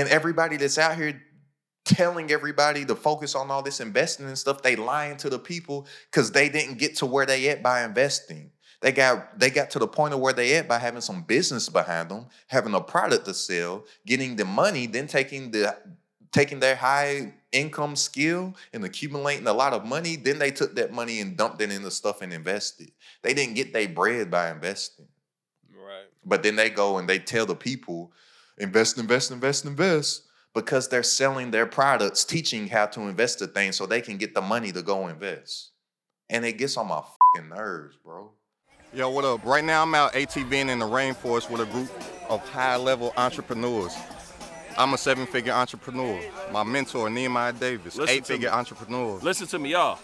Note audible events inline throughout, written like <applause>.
And everybody that's out here telling everybody to focus on all this investing and stuff, they lying to the people because they didn't get to where they at by investing. They got they got to the point of where they at by having some business behind them, having a product to sell, getting the money, then taking the taking their high income skill and accumulating a lot of money. Then they took that money and dumped it into stuff and invested. They didn't get their bread by investing. Right. But then they go and they tell the people, invest, invest, invest, invest, because they're selling their products, teaching how to invest the thing so they can get the money to go invest. And it gets on my fucking nerves, bro. Yo, what up? Right now I'm out ATVing in the rainforest with a group of high-level entrepreneurs. I'm a seven-figure entrepreneur. My mentor, Nehemiah Davis, Listen eight-figure entrepreneur. Listen to me, y'all.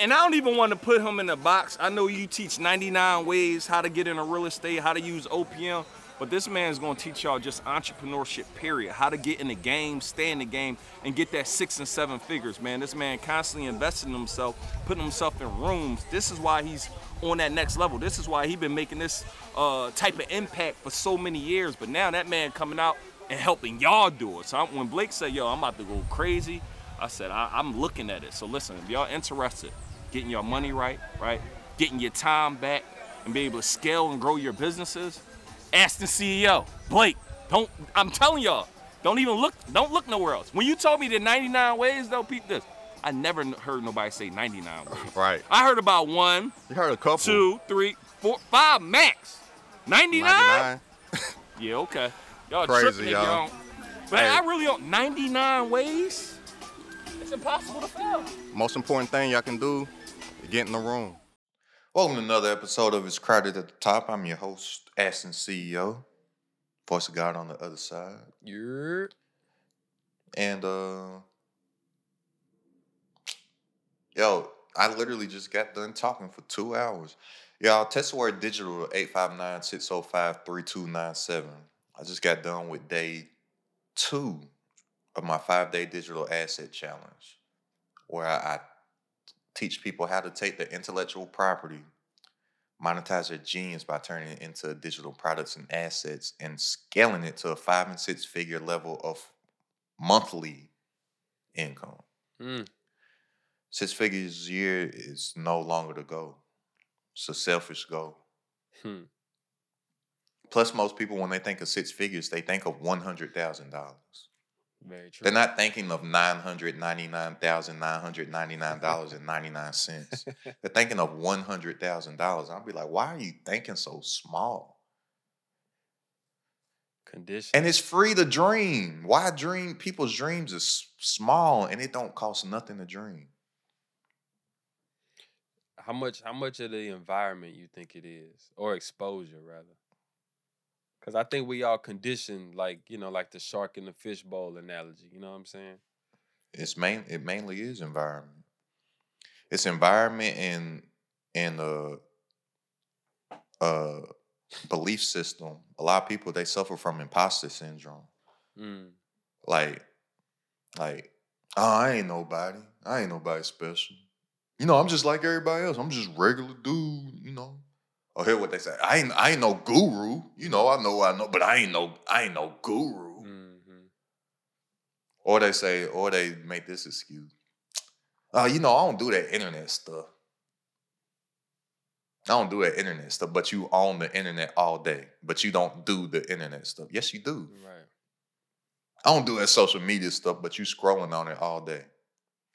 And I don't even want to put him in a box. I know you teach 99 ways how to get into real estate, how to use OPM, but this man is gonna teach y'all just entrepreneurship, period. How to get in the game, stay in the game, and get that six and seven figures, man. This man constantly investing in himself, putting himself in rooms. This is why he's on that next level. This is why he's been making this uh, type of impact for so many years. But now that man coming out and helping y'all do it. So I'm, when Blake said, "Yo, I'm about to go crazy," I said, I, "I'm looking at it." So listen, if y'all interested, getting your money right, right, getting your time back, and be able to scale and grow your businesses, Asten CEO, Blake. Don't. I'm telling y'all, don't even look. Don't look nowhere else. When you told me the 99 ways, though, peep this. I never heard nobody say 99 ways. <laughs> Right. I heard about one, You heard a couple. two, three, four, five max. 99? 99. <laughs> Yeah, okay. Y'all Crazy, tripping if y'all. y'all. But Hey. I really don't. 99 ways? It's impossible to fail. Most important thing y'all can do is get in the room. Welcome to another episode of It's Crowded at the Top. I'm your host, Asten CEO, voice of God on the other side. You're. And uh yo, I literally just got done talking for two hours. Y'all, word digital 859-605-3297. I just got done with day two of my five-day digital asset challenge, where I, I teach people how to take their intellectual property, monetize their genius by turning it into digital products and assets and scaling it to a five and six figure level of monthly income. Mm. Six figures a year is no longer the goal. It's a selfish goal. Hmm. Plus, most people, when they think of six figures, they think of one hundred thousand dollars. Very true. They're not thinking of nine hundred ninety nine thousand nine hundred ninety nine dollars and ninety nine cents. They're thinking of one hundred thousand dollars. I'll be like, why are you thinking so small? Condition. And it's free to dream. Why dream? People's dreams is small and it don't cost nothing to dream. how much how much of the environment you think it is or exposure rather because i think we all conditioned like you know like the shark in the fishbowl analogy you know what i'm saying It's main. It mainly is environment. It's environment and and uh uh belief system. A lot of people they suffer from imposter syndrome. mm. Like, like, oh, I ain't nobody. I ain't nobody special. You know, I'm just like everybody else. I'm just regular dude. You know. Or hear what they say. I ain't. I ain't no guru. You know. I know. I know. But I ain't no. I ain't no guru. hmm Or they say, or they make this excuse. Oh, you know, I don't do that internet stuff. I don't do that internet stuff, but you own the internet all day. But you don't do the internet stuff. Yes, you do. right I don't do that social media stuff, but you scrolling on it all day.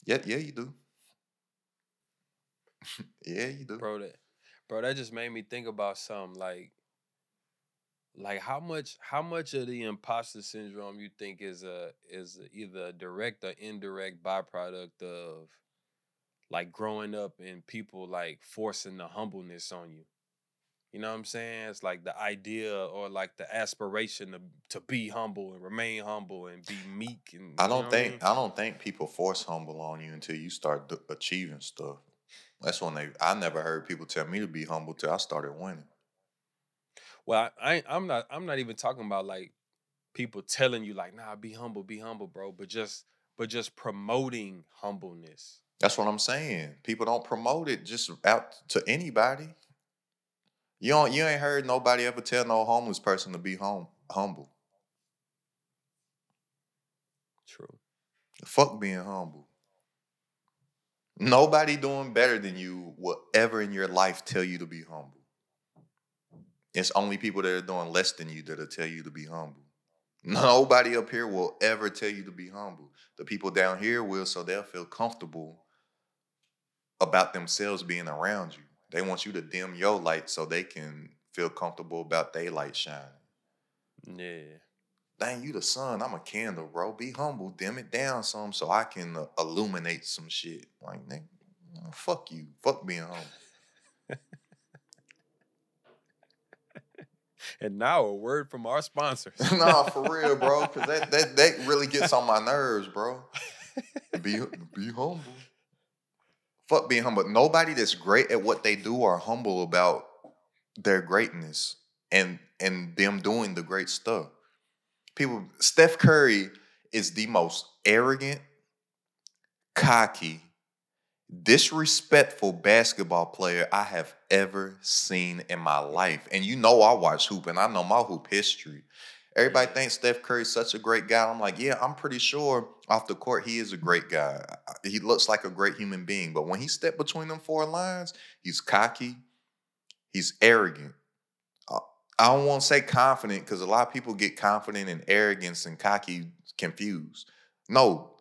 Yeah, yeah, you do. <laughs> yeah, you do. bro that bro that just made me think about something like like how much how much of the imposter syndrome you think is a is either a direct or indirect byproduct of like growing up and people like forcing the humbleness on you you know what i'm saying it's like the idea or like the aspiration to to be humble and remain humble and be meek and I don't what I think mean? I don't think people force humble on you until you start d- achieving stuff. That's when they. I never heard people tell me to be humble till I started winning. Well, I, I I'm not I'm not even talking about like people telling you like, nah, be humble, be humble, bro. But just but just promoting humbleness. That's what I'm saying. People don't promote it just out to anybody. You don't. You ain't heard nobody ever tell no homeless person to be home humble. True. Fuck being humble. Nobody doing better than you will ever in your life tell you to be humble. It's only people that are doing less than you that'll tell you to be humble. Nobody up here will ever tell you to be humble. The people down here will, so they'll feel comfortable about themselves being around you. They want you to dim your light so they can feel comfortable about their light shining. Yeah. Dang, you the sun. I'm a candle, bro. Be humble. Dim it down some so I can uh, illuminate some shit. Like, nigga, fuck you. Fuck being humble. <laughs> And now a word from our sponsors. <laughs> nah, for <laughs> real, bro. Cause that, that that really gets on my nerves, bro. Be be humble. Fuck being humble. Nobody that's great at what they do are humble about their greatness and and them doing the great stuff. People, Steph Curry is the most arrogant, cocky, disrespectful basketball player I have ever seen in my life. And you know I watch hoop and I know my hoop history. Everybody mm-hmm. thinks Steph Curry's such a great guy. I'm like, yeah, I'm pretty sure off the court he is a great guy. He looks like a great human being. But when he stepped between them four lines, he's cocky, he's arrogant. I don't want to say confident because a lot of people get confident and arrogance and cocky confused. No,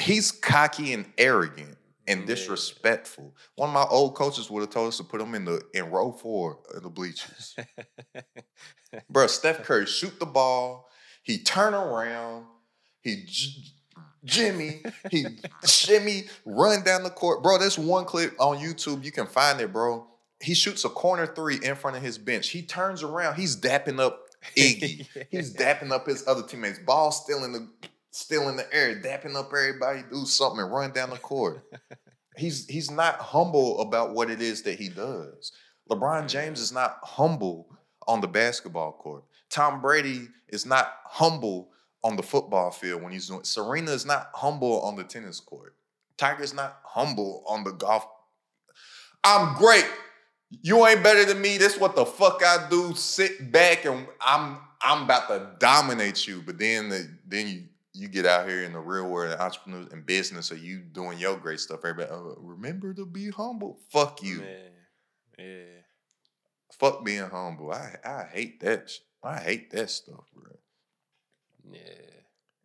he's cocky and arrogant and disrespectful. One of my old coaches would have told us to put him in the in row four of the bleachers. <laughs> Bro, Steph Curry shoot the ball, he turn around, he j- Jimmy, he <laughs> shimmy, run down the court. Bro, there's one clip on YouTube. You can find it, bro. He shoots a corner three in front of his bench. He turns around, he's dapping up Iggy. <laughs> He's dapping up his other teammates. Ball still in the still in the air, dapping up everybody, do something and run down the court. he's he's not humble about what it is that he does. LeBron James is not humble on the basketball court. Tom Brady is not humble on the football field when he's doing. Serena is not humble on the tennis court. Tiger's not humble on the golf. I'm great. You ain't better than me. This what the fuck I do. Sit back and I'm I'm about to dominate you. But then the, then you you get out here in the real world, entrepreneurs and business, so you doing your great stuff. Everybody, oh, remember to be humble. Fuck you. Man. Yeah. Fuck being humble. I I hate that. I hate that stuff, bro. Yeah.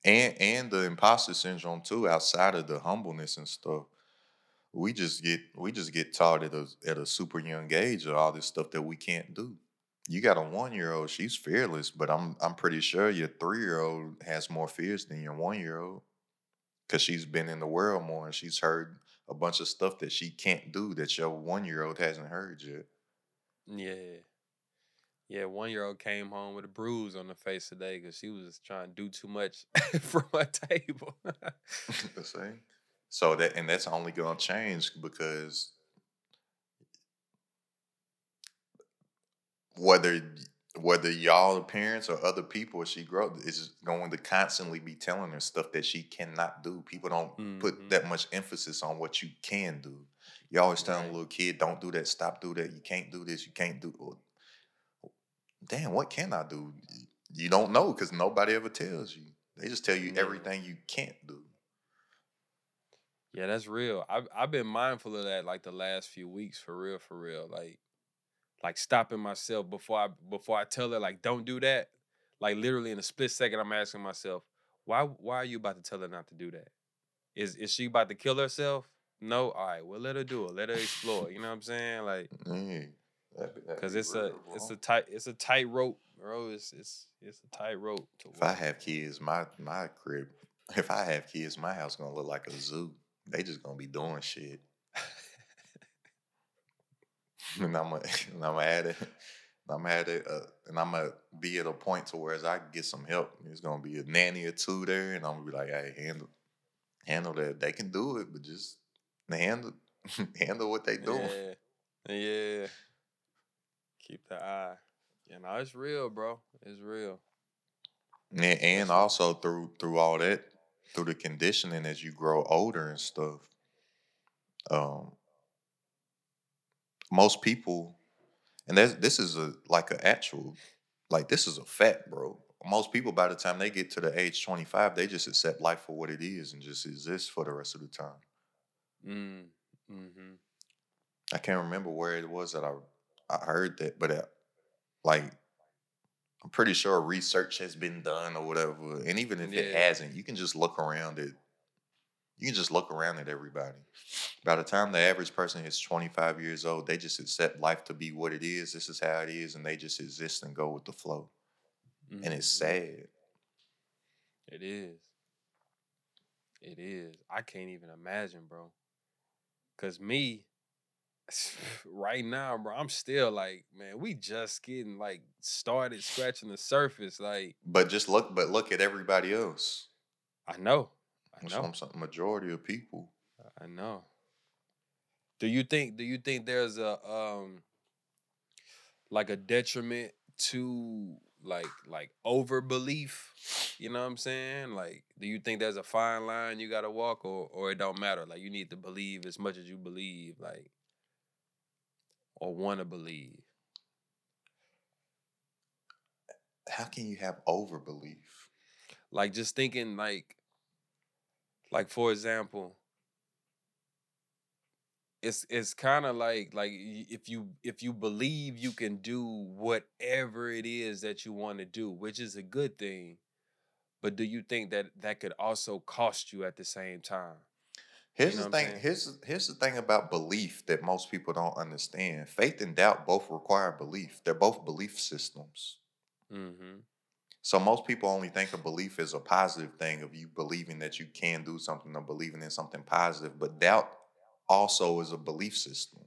And and the imposter syndrome too. Outside of the humbleness and stuff, we just get we just get taught at a at a super young age of all this stuff that we can't do. You got a one year old, she's fearless, but I'm I'm pretty sure your three year old has more fears than your one year old, because she's been in the world more and she's heard a bunch of stuff that she can't do that your one year old hasn't heard yet. Yeah. Yeah, one year old came home with a bruise on the face today because she was trying to do too much <laughs> from her table. <laughs> the same. So that and that's only gonna change because whether whether y'all parents or other people she grow is going to constantly be telling her stuff that she cannot do. People don't Mhm. put that much emphasis on what you can do. You always telling a little kid, don't do that, stop do that, you can't do this, you can't do well, damn, what can I do? You don't know because nobody ever tells you. They just tell you everything you can't do. Yeah, that's real. I've I've been mindful of that like the last few weeks for real, for real. Like like stopping myself before I before I tell her like don't do that. Like literally in a split second, I'm asking myself, why why are you about to tell her not to do that? Is is she about to kill herself? No, all right. Well, let her do it. Let her explore. You know what I'm saying? Like, Yeah, that'd be- that'd cause it's a real, it's a tight it's a tight rope, bro. It's it's it's a tight rope. To If I have kids, my my crib. <laughs> If I have kids, my house gonna look like a zoo. They just gonna be doing shit, <laughs> and I'm gonna and I'm gonna add it. I'm gonna it, uh, and I'm gonna be at a point to where as I can get some help. There's gonna be a nanny or two there, and I'm gonna be like, "Hey, handle handle that. They can do it, but just handle <laughs> handle what they doing." Yeah, yeah. Keep the eye. You know, it's real, bro. It's real. And, and also through through all that, through the conditioning as you grow older and stuff, um, most people, and this is a like an actual, like this is a fact, bro. most people by the time they get to the age 25, they just accept life for what it is and just exist for the rest of the time. Mm. Mm-hmm. I can't remember where it was that I I heard that, but uh, like I'm pretty sure research has been done or whatever. And even if it hasn't, you can just look around at you can just look around at everybody. By the time the average person is 25 years old, they just accept life to be what it is. This is how it is, and they just exist and go with the flow. And it's Mhm. sad. It is. It is. I can't even imagine, bro. Cause me, <sighs> right now, bro, I'm still like, man, we just getting like started scratching the surface. Like, But just look, but look at everybody else. I know. I know. I'm saying. Majority of people. I know. Do you think do you think there's a um like a detriment to like like over belief? You know what I'm saying? Like do you think there's a fine line you gotta walk or or it don't matter? Like you need to believe as much as you believe, like or wanna believe. How can you have overbelief? Like just thinking like like for example, it's it's kind of like like if you if you believe you can do whatever it is that you want to do, which is a good thing. But do you think that that could also cost you at the same time? Here's know the thing. saying? Here's here's the thing about belief that most people don't understand. Faith and doubt both require belief. They're both belief systems. Mm-hmm. So most people only think of belief as a positive thing of you believing that you can do something or believing in something positive. But doubt also is a belief system.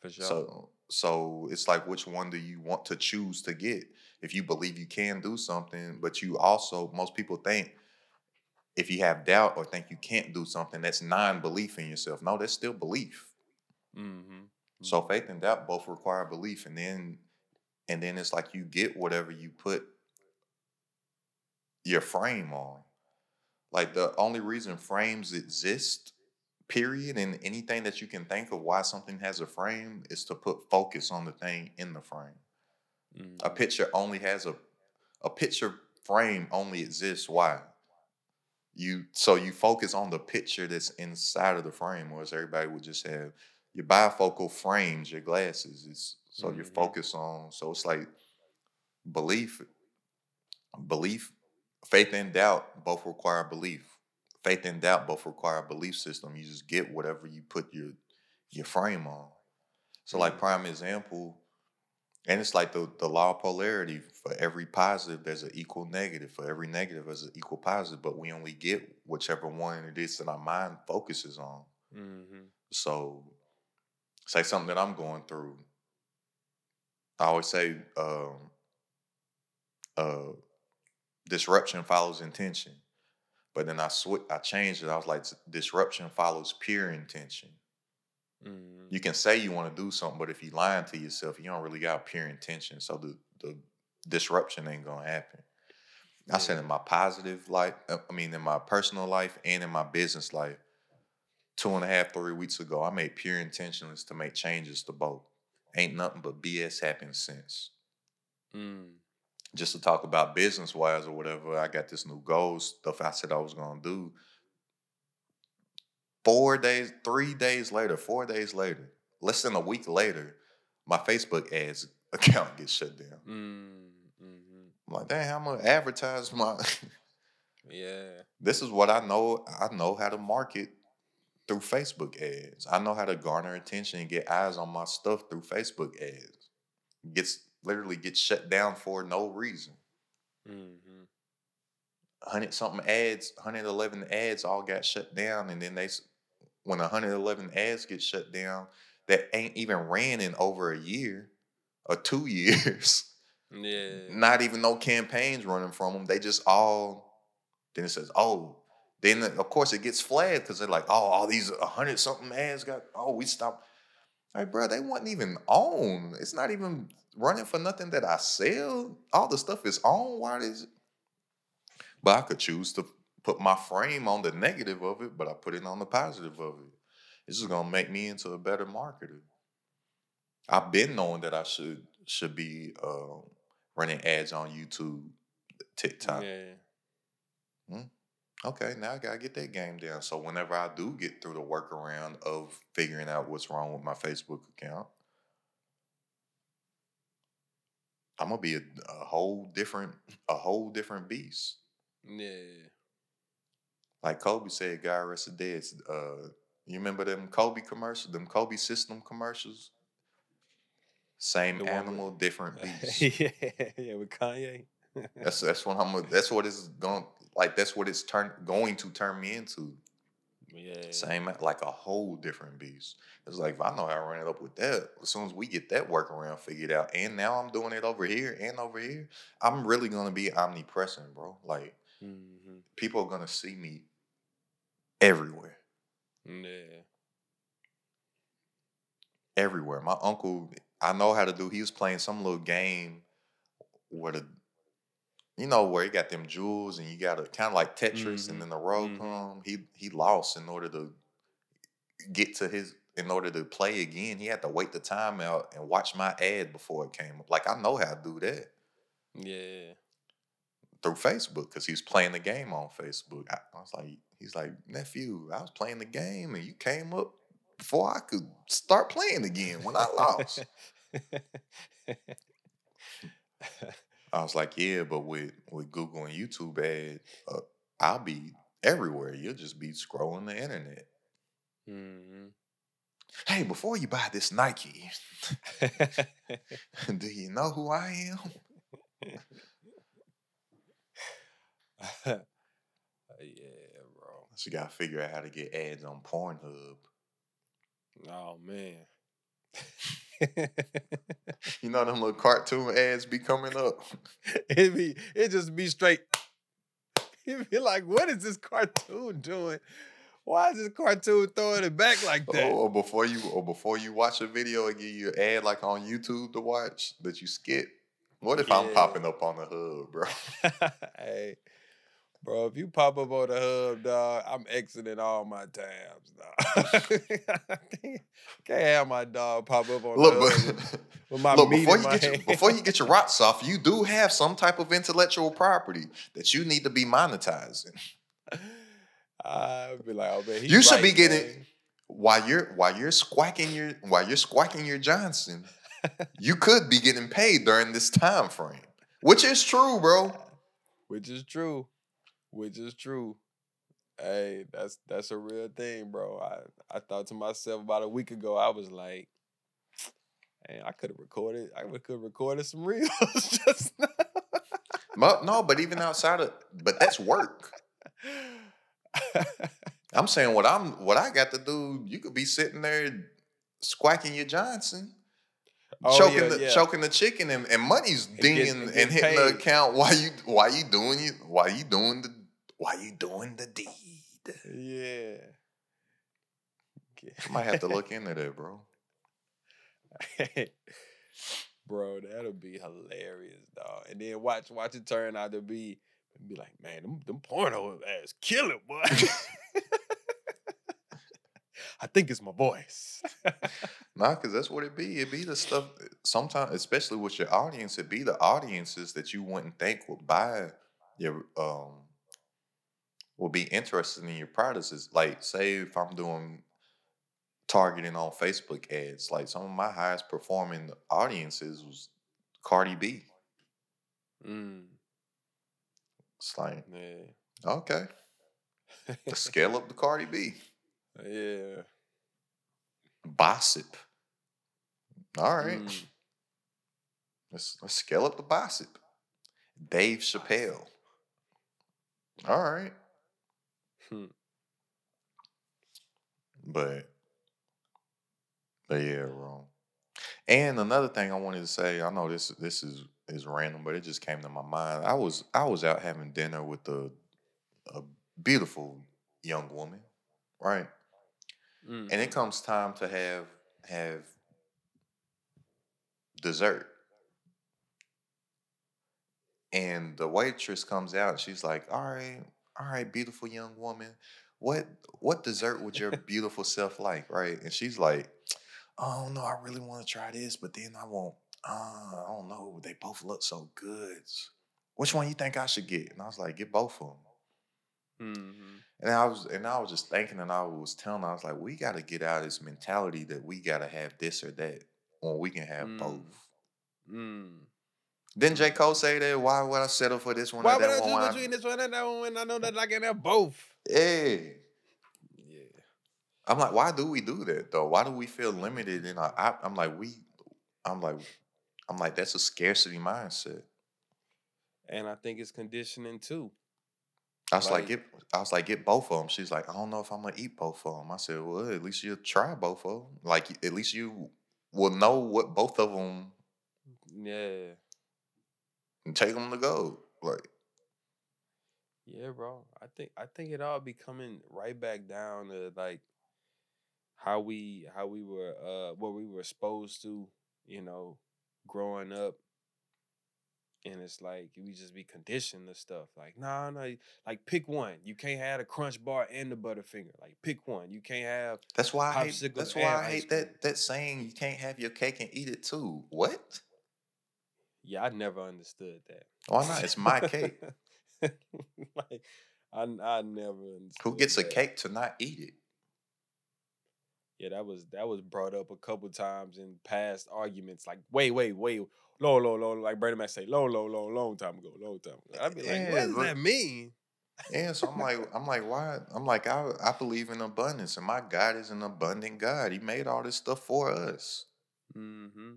For sure. So so it's like which one do you want to choose to get? If you believe you can do something, but you also most people think if you have doubt or think you can't do something, that's non-belief in yourself. No, that's still belief. mm-hmm. So faith and doubt both require belief, and then and then it's like you get whatever you put your frame on. Like the only reason frames exist, period, and anything that you can think of why something has a frame is to put focus on the thing in the frame. A mm-hmm. picture only has a a picture frame only exists why? You so you focus on the picture that's inside of the frame, whereas everybody would just have your bifocal frames, your glasses. It's so you're Mhm. focused on. So it's like belief, belief, faith and doubt both require belief. Faith and doubt both require a belief system. You just get whatever you put your your frame on. So like Mhm. prime example, and it's like the, the law of polarity. For every positive, there's an equal negative. For every negative, there's an equal positive. But we only get whichever one it is that our mind focuses on. Mm-hmm. So, say something that I'm going through. I always say, um, uh, disruption follows intention. But then I switch, I changed it. I was like, disruption follows pure intention. Mm-hmm. You can say you want to do something, but if you lying to yourself, you don't really got pure intention. So the the disruption ain't gonna happen. I said in my positive life, uh, I mean in my personal life and in my business life, two and a half, three weeks ago, I made pure intentions to make changes to both. Ain't nothing but BS happened since. Mm. Just to talk about business wise or whatever, I got this new goal stuff I said I was gonna do. Four days, three days later, four days later, less than a week later, my Facebook ads <laughs> account gets shut down. Mm-hmm. I'm like, damn, I'm gonna advertise my. <laughs> Yeah. this is what I know. I know how to market through Facebook ads. I know how to garner attention and get eyes on my stuff through Facebook ads. Gets literally gets shut down for no reason. Mm-hmm. hundred something ads, 111 ads all got shut down, and then they, when 111 ads get shut down, that ain't even ran in over a year or two <laughs> years. Yeah. Not even no campaigns running from them. They just all. Then it says, oh. Then of course it gets flagged because they're like, oh, all these 100 something ads got. Oh, we stopped. Like, bro, they wasn't even on. It's not even running for nothing that I sell. All the stuff is on. Why is it? But I could choose to put my frame on the negative of it, but I put it on the positive of it. This is gonna make me into a better marketer. I've been knowing that I should should be uh, running ads on YouTube. TikTok. Yeah. Okay, now I gotta get that game down. So whenever I do get through the workaround of figuring out what's wrong with my Facebook account, I'm gonna be a, a whole different, a whole different beast. Yeah. Like Kobe said, "God rest the dead." Uh, you remember them Kobe commercials, them Kobe system commercials? Same The one with- animal, different <laughs> beast. yeah, yeah, with Kanye. that's <laughs> that's what I'm. That's what it's going. Like that's what it's turn going to turn me into. yeah. Same, like a whole different beast. It's like if I know how to run it up with that, as soon as we get that workaround figured out, and now I'm doing it over here and over here, I'm really gonna be omnipresent, bro. Like hmm people are gonna see me everywhere, Yeah. everywhere. My uncle, I know how to do. He was playing some little game where the, you know, where he got them jewels and you got to kind of like Tetris, Mhm, and then the row mhm. come. He he lost in order to get to his in order to play again, he had to wait the time out and watch my ad before it came up. Like I know how to do that Yeah. Through Facebook because he was playing the game on Facebook. I, I was like, he's like, nephew, I was playing the game and you came up before I could start playing again when I lost. <laughs> I was like, yeah, but with with Google and YouTube ad, uh, I'll be everywhere. You'll just be scrolling the internet. hmm Hey, before you buy this Nike, <laughs> <laughs> do you know who I am? <laughs> Oh, yeah, bro. So you gotta figure out how to get ads on Pornhub. Oh man. <laughs> You know them little cartoon ads be coming up. <laughs> it be it just be straight. You be like, what is this cartoon doing? Why is this cartoon throwing it back like oh, that? Or before you or before you watch a video, it give you an ad like on YouTube to watch that you skip. What if I'm popping up on the hub, bro? hey, bro, if you pop up on the hub, dog, I'm exiting all my tabs, dog. <laughs> can't, have my dog pop up on Look, the hub but, <laughs> with my look meat before in you my get your, hand. before you get your rocks off, you do have some type of intellectual property that you need to be monetizing. <laughs> I'd be like, oh man, You should be getting- man. While you're while you're squacking your while you're squacking your Johnson, you could be getting paid during this time frame, which is true, bro. Which is true. Which is true. Hey, that's that's a real thing, bro. I, I thought to myself about a week ago, I was like, man, I could have recorded, I could have recorded some <laughs> reels just now. But no, but even outside of but that's work. <laughs> I'm saying what I'm what I got to do. You could be sitting there squacking your Johnson, Oh, choking yeah, the yeah. choking the chicken, and, and money's And dinging and and, get hitting the account while you while you doing you while you doing the while you doing the deed. yeah. I might have to look <laughs> into that, bro. <laughs> bro, that'll be hilarious, dog. And then watch watch it turn out to be be like, man, them, them porno ass kill it, boy. <laughs> I think it's my voice. Nah, because that's what it be. It be the stuff. Sometimes, especially with your audience, it be the audiences that you wouldn't think would buy your um will be interested in your products. Is like, say, if I'm doing targeting on Facebook ads, like some of my highest performing audiences was Cardi B. mm, It's like, yeah. okay, let's scale up the Cardi B. <laughs> yeah. Bossip. All right. Mm. Let's let's scale up the Bossip. Dave Chappelle. All right. Hmm. But but yeah, wrong. And another thing I wanted to say, I know this this is is random, but it just came to my mind. I was I was out having dinner with a a beautiful young woman, right? Mm. and it comes time to have have dessert and the waitress comes out and she's like all right all right beautiful young woman what what dessert would your <laughs> beautiful self like right and she's like oh no i really want to try this but then i won't uh, i don't know they both look so good which one you think I should get? And I was like, get both of them. Mm-hmm. And I was and I was just thinking, and I was telling, I was like, we got to get out of this mentality that we got to have this or that when we can have Mm. both. Mm. Didn't J Cole say that? Why would I settle for this one Why would I one? choose when between this one and that one when I know that I can have both? Yeah. Yeah. I'm like, why do we do that though? Why do we feel limited in our? I, I'm like, we. I'm like, I'm like, that's a scarcity mindset. And I think it's conditioning too. I was like, Like- get. I was like, get both of them. She's like, I don't know if I'm gonna eat both of them. I said, well, at least you'll try both of them. Like, at least you will know what both of them Yeah. And take them to go. Like, Yeah, bro. I think I think it all be coming right back down to like how we how we were uh what we were exposed to, you know, growing up. And it's like we just be conditioned to stuff. Like, nah, no, like pick one. You can't have a crunch bar and the butterfinger. Like pick one. You can't have that's why I hate. That's why I hate that that saying. You can't have your cake and eat it too. What? Yeah, I never understood that. Why not? It's my cake. <laughs> like I I never understood. Who gets a cake to not eat it? Yeah, that was that was brought up a couple times in past arguments. Like, wait, wait, wait, low, low, low. Like Brandon Mac say, low, low, low, long time ago, long time ago. I'd be like, Yeah, what does look- that mean? Yeah, so I'm like, I'm like, why? I'm like, I, I believe in abundance, and my God is an abundant God. He made all this stuff for us. Mm-hmm.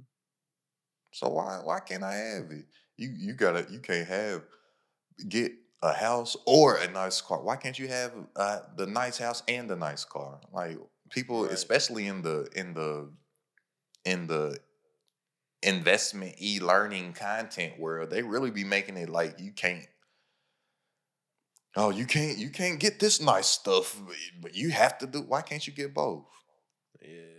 So why, why can't I have it? You, you gotta, you can't have, get a house or a nice car. Why can't you have uh, the nice house and the nice car? Like people, Right. especially in the, in the, in the investment e-learning content world, they really be making it like you can't Oh, you can't you can't get this nice stuff, but- but you have to do. Why can't you get both? Yeah.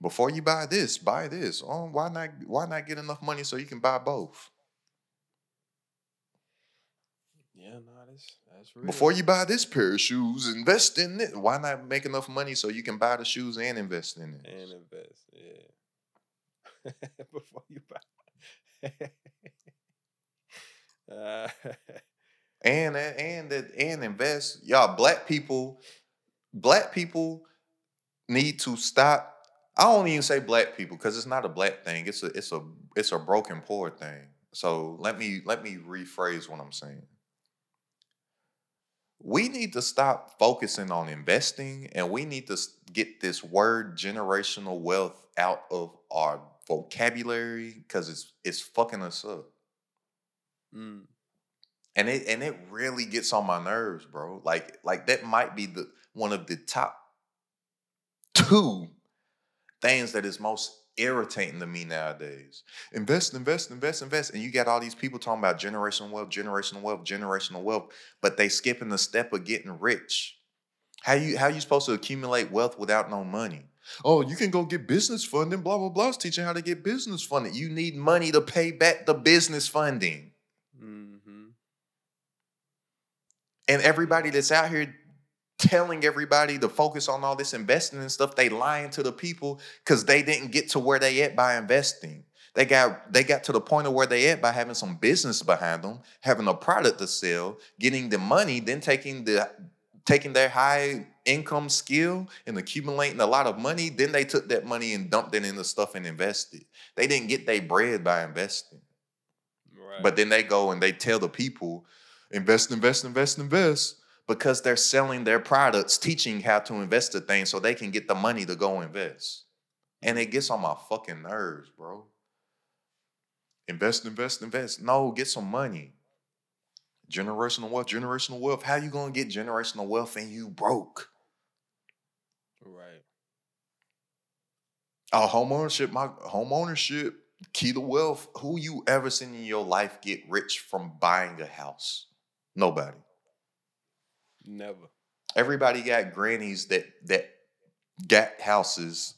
Before you buy this, buy this. Oh, why not? Why not get enough money so you can buy both? Yeah, no, that's that's real. Before you buy this pair of shoes, invest in it. Why not make enough money so you can buy the shoes and invest in it? and invest, yeah. <laughs> Before you buy. <laughs> uh, and and and invest. Y'all, black people, black people need to stop. I don't even say black people because it's not a black thing. It's a it's a it's a broken poor thing. So let me let me rephrase what I'm saying. We need to stop focusing on investing and we need to get this word generational wealth out of our vocabulary because it's it's fucking us up mm, and it and it really gets on my nerves, bro. Like like that might be the one of the top two things that is most irritating to me nowadays. Invest, invest, invest, invest, and you got all these people talking about generational wealth, generational wealth, generational wealth, but they skipping the step of getting rich. How you how you supposed to accumulate wealth without no money? Oh, you can go get business funding. Blah blah blah. It's teaching how to get business funding. You need money to pay back the business funding. mm-hmm. and everybody that's out here telling everybody to focus on all this investing and stuff they lying to the people because they didn't get to where they at by investing. They got they got to the point of where they at by having some business behind them having a product to sell getting the money then taking the taking their high income skill and accumulating a lot of money then they took that money and dumped it into stuff and invested. They didn't get their bread by investing. Right. but then they go and they tell the people, invest, invest, invest, invest, because they're selling their products, teaching how to invest the thing so they can get the money to go invest. And it gets on my fucking nerves, bro. Invest, invest, invest. No, get some money. Generational wealth, generational wealth. How you gonna get generational wealth and you broke? right. Oh, home ownership, my home ownership, key to wealth. Who you ever seen in your life get rich from buying a house? Nobody. Never. Everybody got grannies that that got houses,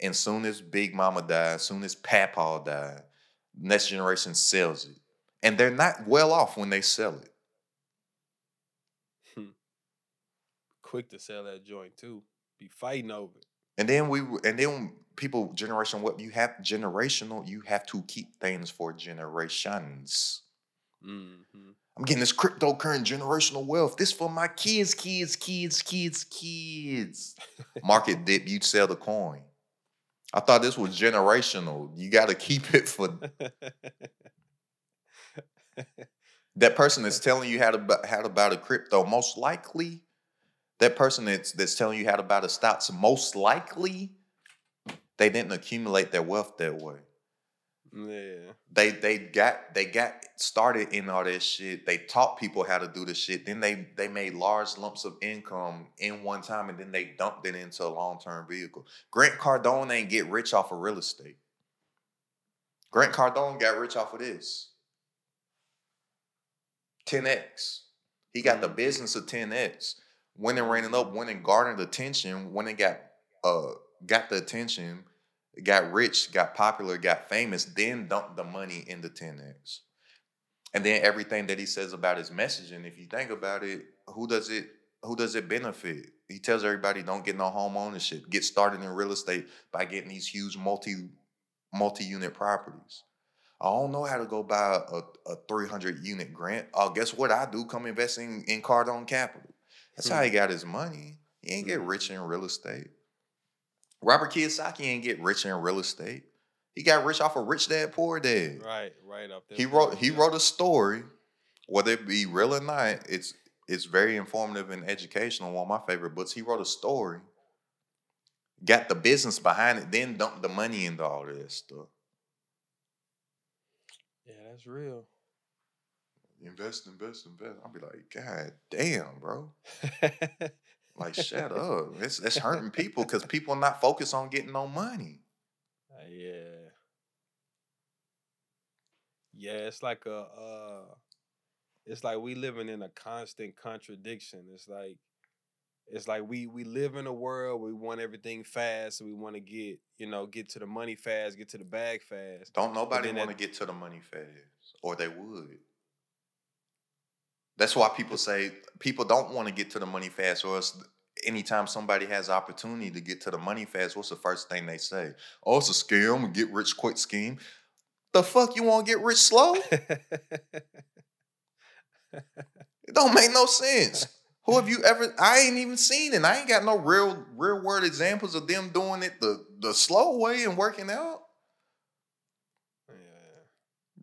and soon as Big Mama died, soon as Papa died, next generation sells it, and they're not well off when they sell it. Quick to sell that joint too. Be fighting over it. And then we and then people generation what you have generational, you have to keep things for generations. Mm-hmm. I'm getting this cryptocurrency generational wealth. This for my kids, kids, kids, kids, kids. <laughs> Market dip, you sell the coin. I thought this was generational. You got to keep it for <laughs> that person that's telling you how to how to buy the crypto. Most likely, that person that's that's telling you how to buy the stocks. Most likely, they didn't accumulate their wealth that way. Yeah. They they got they got started in all that shit. They taught people how to do the shit. Then they they made large lumps of income in one time, and then they dumped it into a long term vehicle. Grant Cardone ain't get rich off of real estate. Grant Cardone got rich off of this. 10x. He got the Mhm. business of 10x. Went and ran it up, went and garnered attention, went and got uh got the attention, got rich, got popular, got famous, then dumped the money into 10x. And then everything that he says about his messaging, if you think about it, who does it who does it benefit? He tells everybody don't get no home ownership. Get started in real estate by getting these huge multi multi-unit properties. I don't know how to go buy a, a 300 unit grant. Oh, guess what I do? Come invest in, in Cardone Capital. That's how he hmm. got his money. He ain't get hmm. rich in real estate. Robert Kiyosaki ain't get rich in real estate. He got rich off of Rich Dad Poor Dad. Right, right up there. He wrote he wrote a story, whether it be real or not. It's it's very informative and educational. One of my favorite books. He wrote a story, got the business behind it, then dumped the money into all of this stuff. Yeah, that's real. Invest, invest, invest. I'll be like, God damn, bro. <laughs> Like, shut up. It's it's <laughs> hurting people because people are not focused on getting no money. Uh, yeah. Yeah, it's like a uh it's like we living in a constant contradiction. It's like it's like we we live in a world we want everything fast, so we want to get, you know, get to the money fast, get to the bag fast. Don't nobody want to get to the money fast, or they would. That's why people say people don't want to get to the money fast, or else anytime somebody has opportunity to get to the money fast, what's the first thing they say? Oh, it's a scam, a get rich quick scheme. The fuck you want to get rich slow? <laughs> It don't make no sense. Who have you ever? I ain't even seen it. I ain't got no real, real world examples of them doing it the the slow way and working out.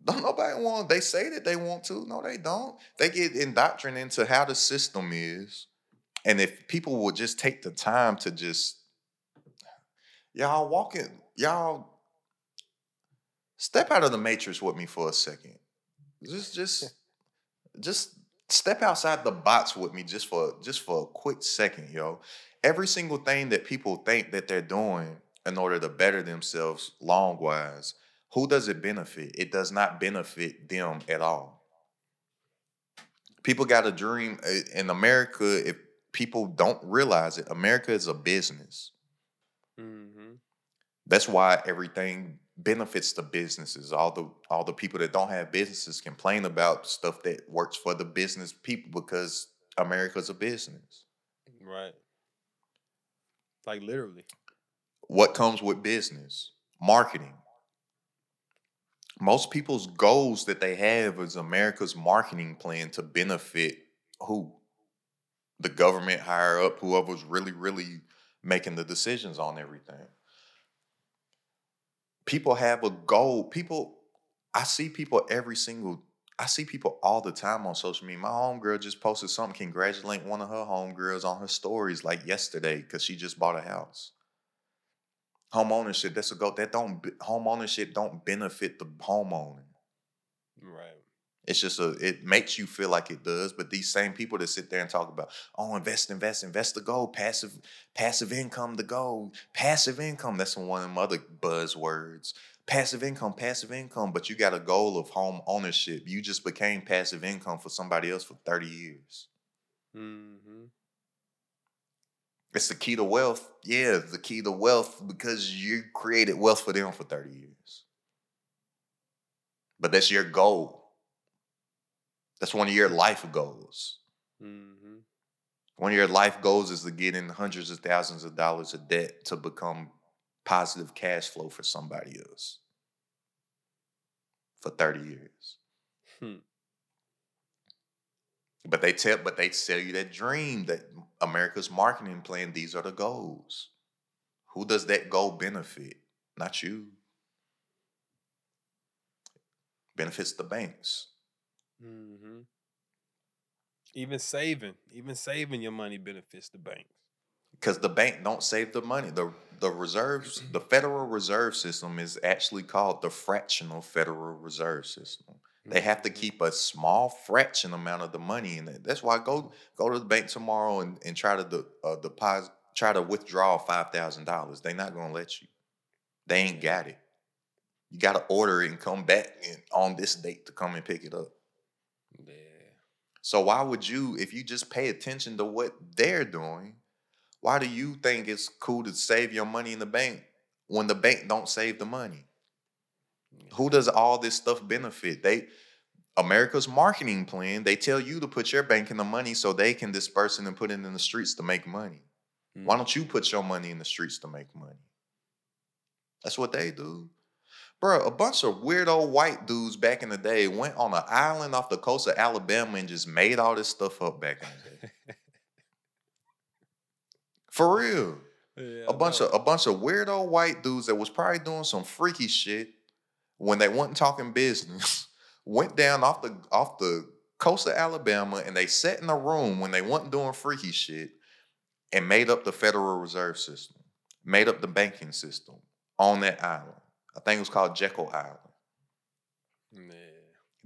Don't nobody want. They say that they want to. No, they don't. They get indoctrinated into how the system is, and if people would just take the time to just y'all walking, y'all step out of the matrix with me for a second. Just, just, just step outside the box with me just for just for a quick second, yo. Every single thing that people think that they're doing in order to better themselves long wise, who does it benefit? It does not benefit them at all. People got a dream uh, in America. If people don't realize it, America is a business. Mm-hmm. That's why everything benefits the businesses. All the all the people that don't have businesses complain about stuff that works for the business people because America's a business. Right. Like literally. What comes with business? Marketing. Most people's goals that they have is America's marketing plan to benefit who? The government higher up, whoever's really, really making the decisions on everything. People have a goal. People, I see people every single, I see people all the time on social media. My homegirl just posted something congratulating one of her homegirls on her stories like yesterday because she just bought a house home ownership that's a go that don't home ownership don't benefit the homeowner Right. it's just a it makes you feel like it does but these same people that sit there and talk about oh invest invest invest the goal passive passive income the goal passive income that's one of them other buzzwords passive income passive income but you got a goal of home ownership you just became passive income for somebody else for 30 years Mm-hmm. It's the key to wealth. Yeah the key to wealth because you created wealth for them for 30 years. But that's your goal. That's one of your life goals. Mm-hmm. one of your life goals is to get in hundreds of thousands of dollars of debt to become positive cash flow for somebody else for 30 years. Hmm. But they tell, but they sell you that dream that America's marketing plan. These are the goals. Who does that goal benefit? Not you. Benefits the banks. Mm-hmm. Even saving, even saving your money benefits the banks. Because the bank don't save the money. The the reserves, the Federal Reserve System is actually called the fractional Federal Reserve System. They have to keep a small fraction amount of the money in it. That's why go go to the bank tomorrow and, and try to de, uh, deposit, try to withdraw five thousand dollars. They're not gonna let you. They ain't got it. You got to order it and come back and, on this date to come and pick it up. Yeah. So why would you, if you just pay attention to what they're doing, why do you think it's cool to save your money in the bank when the bank don't save the money? Who does all this stuff benefit? They America's marketing plan, they tell you to put your bank in the money so they can disperse it and put it in the streets to make money. Hmm. Why don't you put your money in the streets to make money? That's what they do. Bro, a bunch of weirdo white dudes back in the day went on an island off the coast of Alabama and just made all this stuff up back in the day. For real. Yeah, A bunch of a bunch of weirdo white dudes that was probably doing some freaky shit when they wasn't talking business, <laughs> went down off the off the coast of Alabama and they sat in a room when they wasn't doing freaky shit and made up the Federal Reserve System, made up the banking system on that island. I think it was called Jekyll Island.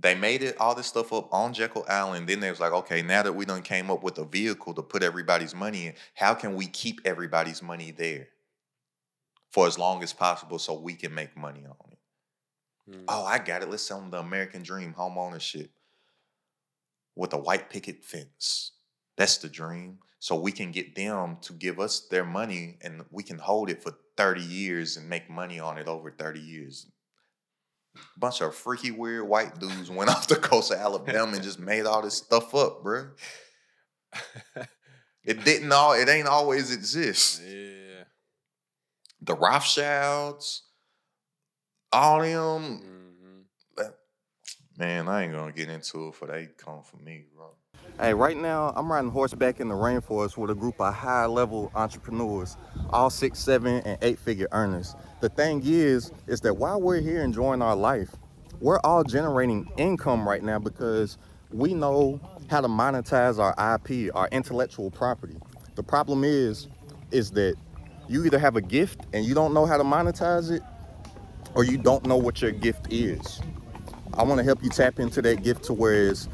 They made it all this stuff up on Jekyll Island. Then they was like, okay, now that we done came up with a vehicle to put everybody's money in, how can we keep everybody's money there for as long as possible so we can make money on it? Mm. Oh, I got it. Let's sell them the American dream, home ownership with a white picket fence. That's the dream. So we can get them to give us their money and we can hold it for 30 years and make money on it over 30 years. Bunch of freaky, weird white dudes <laughs> went off the coast of Alabama and just made all this stuff up, bruh. <laughs> It didn't all, it ain't always exist. yeah. The Rothschilds, all of them, hmm Man, I ain't gonna get into it for they come for me, bro. Hey, right now I'm riding horseback in the rainforest with a group of high-level entrepreneurs, all six, seven, and eight-figure earners. The thing is, is that while we're here enjoying our life, we're all generating income right now because we know how to monetize our IP, our intellectual property. The problem is, is that you either have a gift and you don't know how to monetize it, or you don't know what your gift is. I want to help you tap into that gift to where it's,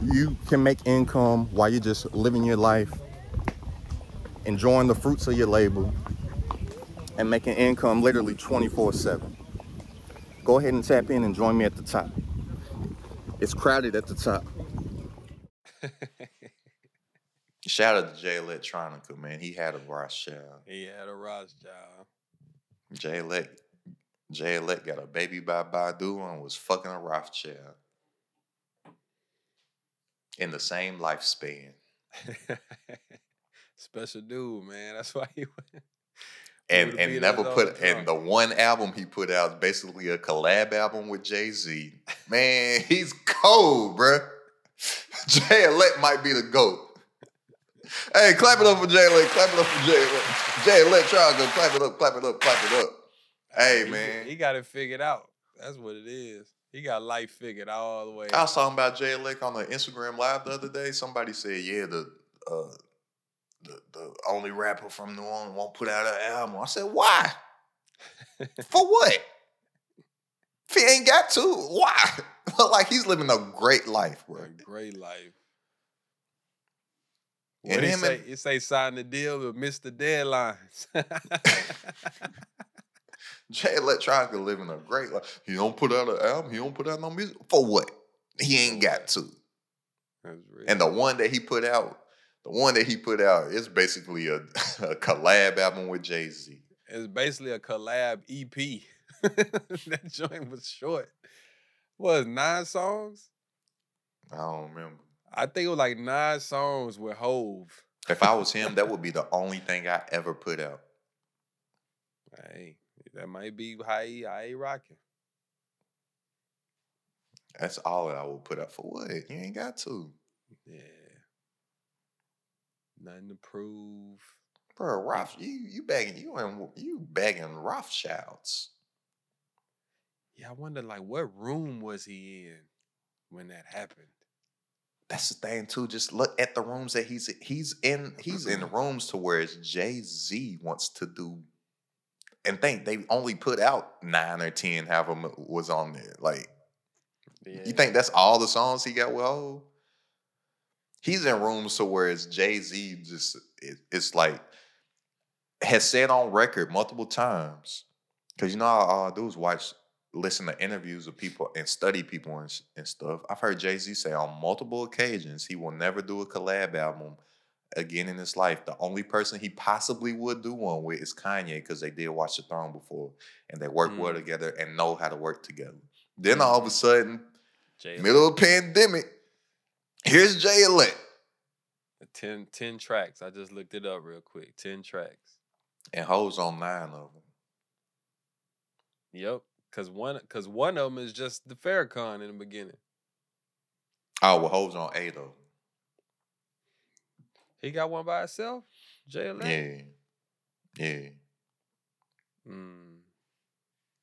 you can make income while you're just living your life, enjoying the fruits of your labor, and making income literally 24 7. Go ahead and tap in and join me at the top. It's crowded at the top. <laughs> Shout out to Jay Electronica, man. He had a Rothschild. He had a Rothschild. Jay Elect, Jay Elect got a baby by Badu and was fucking a Rothschild in the same lifespan. <laughs> Special dude, man. That's why he <laughs> went. And and never put drunk. and the one album he put out is basically a collab album with Jay Z. Man, <laughs> he's cold, bruh. Jay Elect might be the GOAT. Hey, clap it up for Jay Elect. Clap it up for Jay Elect. Jay Elect, try to go clap it up, clap it up, clap it up. Hey, He- man. He got it figured out. That's what it is. He got life figured out all the way. I was talking about Jay Elect on the Instagram live the other day. Somebody said, "Yeah, the uh, the the only rapper from New Orleans won't put out an album." I said, "Why? For <laughs> what? If he ain't got to, why? <laughs> like he's living a great life, bro. A great life. And What he him say? and- He say sign the deal but miss the deadlines. <laughs> <laughs> Jay Electronica living a great life. He don't put out an album. He don't put out no music. For what? He ain't got to. That's real. And the one that he put out, the one that he put out is basically a, <laughs> a collab album with Jay Z. It's basically a collab EP. <laughs> that joint was short. Was nine songs? I don't remember. I think it was like nine songs with Hov. If I was him, that would be the only thing I ever put out. Hey, that might be how he, how he rocking. That's all that I will put up for what? You ain't got to. Yeah. Nothing to prove. Bro, Roth, you you begging you and you begging Rothschilds. Yeah, I wonder like what room was he in when that happened? That's the thing too. Just look at the rooms that he's he's in. He's in <clears throat> rooms to where Jay Z wants to do, and think they only put out nine or ten. Have them uh, was on there. Like Yeah. you think that's all the songs he got? Well, he's in rooms to where it's Jay Z. Just it, it's like has said on record multiple times. Because you know all, all I do is watch, listen to interviews of people and study people and, and stuff. I've heard Jay Z say on multiple occasions he will never do a collab album again in his life. The only person he possibly would do one with is Kanye because they did Watch the Throne before and they work well Mm. together and know how to work together. Then all of a sudden, Jay middle of pandemic, here's Jay Elect. 10, 10 tracks. I just looked it up real quick. 10 tracks. and Hov's on nine of them. Yep. Cause one cause one of them is just the Farrakhan in the beginning. Oh, well, Hov's on eight of them. He got one by himself? Jay Elect? Yeah, yeah. Mm.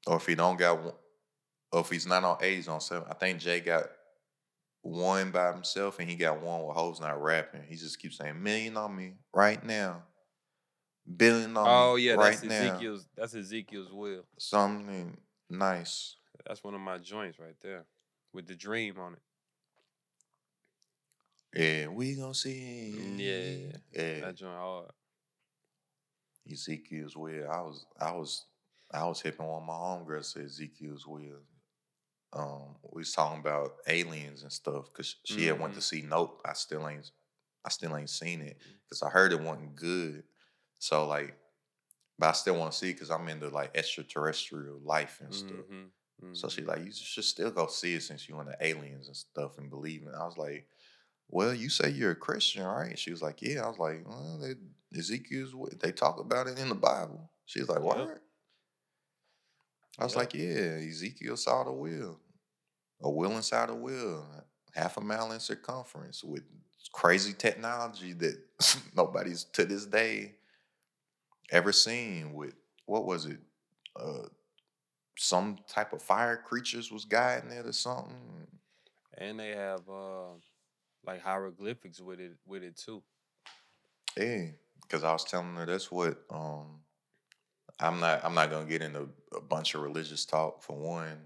Or if he don't got one, or if he's not on eight, he's on seven. I think Jay got one by himself, and he got one with hoes not rapping. He just keeps saying million on me right now, billion on Oh me yeah, right that's now. Ezekiel's that's Ezekiel's Wheel. Something nice. That's one of my joints right there. With the dream on it. Yeah, we gonna see. Mm, yeah. yeah. That joint hard. Ezekiel's Wheel. I was, I was, I was hipping on my homegirl to Ezekiel's Wheel. Um, we was talking about aliens and stuff because she had went to Mhm. see Nope. I still ain't, I still ain't seen it because I heard it wasn't good. So like, but I still want to see because I'm into like extraterrestrial life and stuff. Mhm, So she's mhm. like, you should still go see it since you into aliens and stuff and believe in. it." I was like, well, you say you're a Christian, right? She was like, yeah. I was like, well, they, Ezekiel's, they talk about it in the Bible. She was like, Yep. what? I was Yep. like, yeah, Ezekiel saw the wheel, a wheel inside a wheel, half a mile in circumference with crazy technology that <laughs> nobody's to this day ever seen with, what was it? Uh, some type of fire creatures was guiding it or something. And they have uh like hieroglyphics with it with it too. Yeah, because I was telling her that's what um I'm not I'm not gonna get into a bunch of religious talk for one,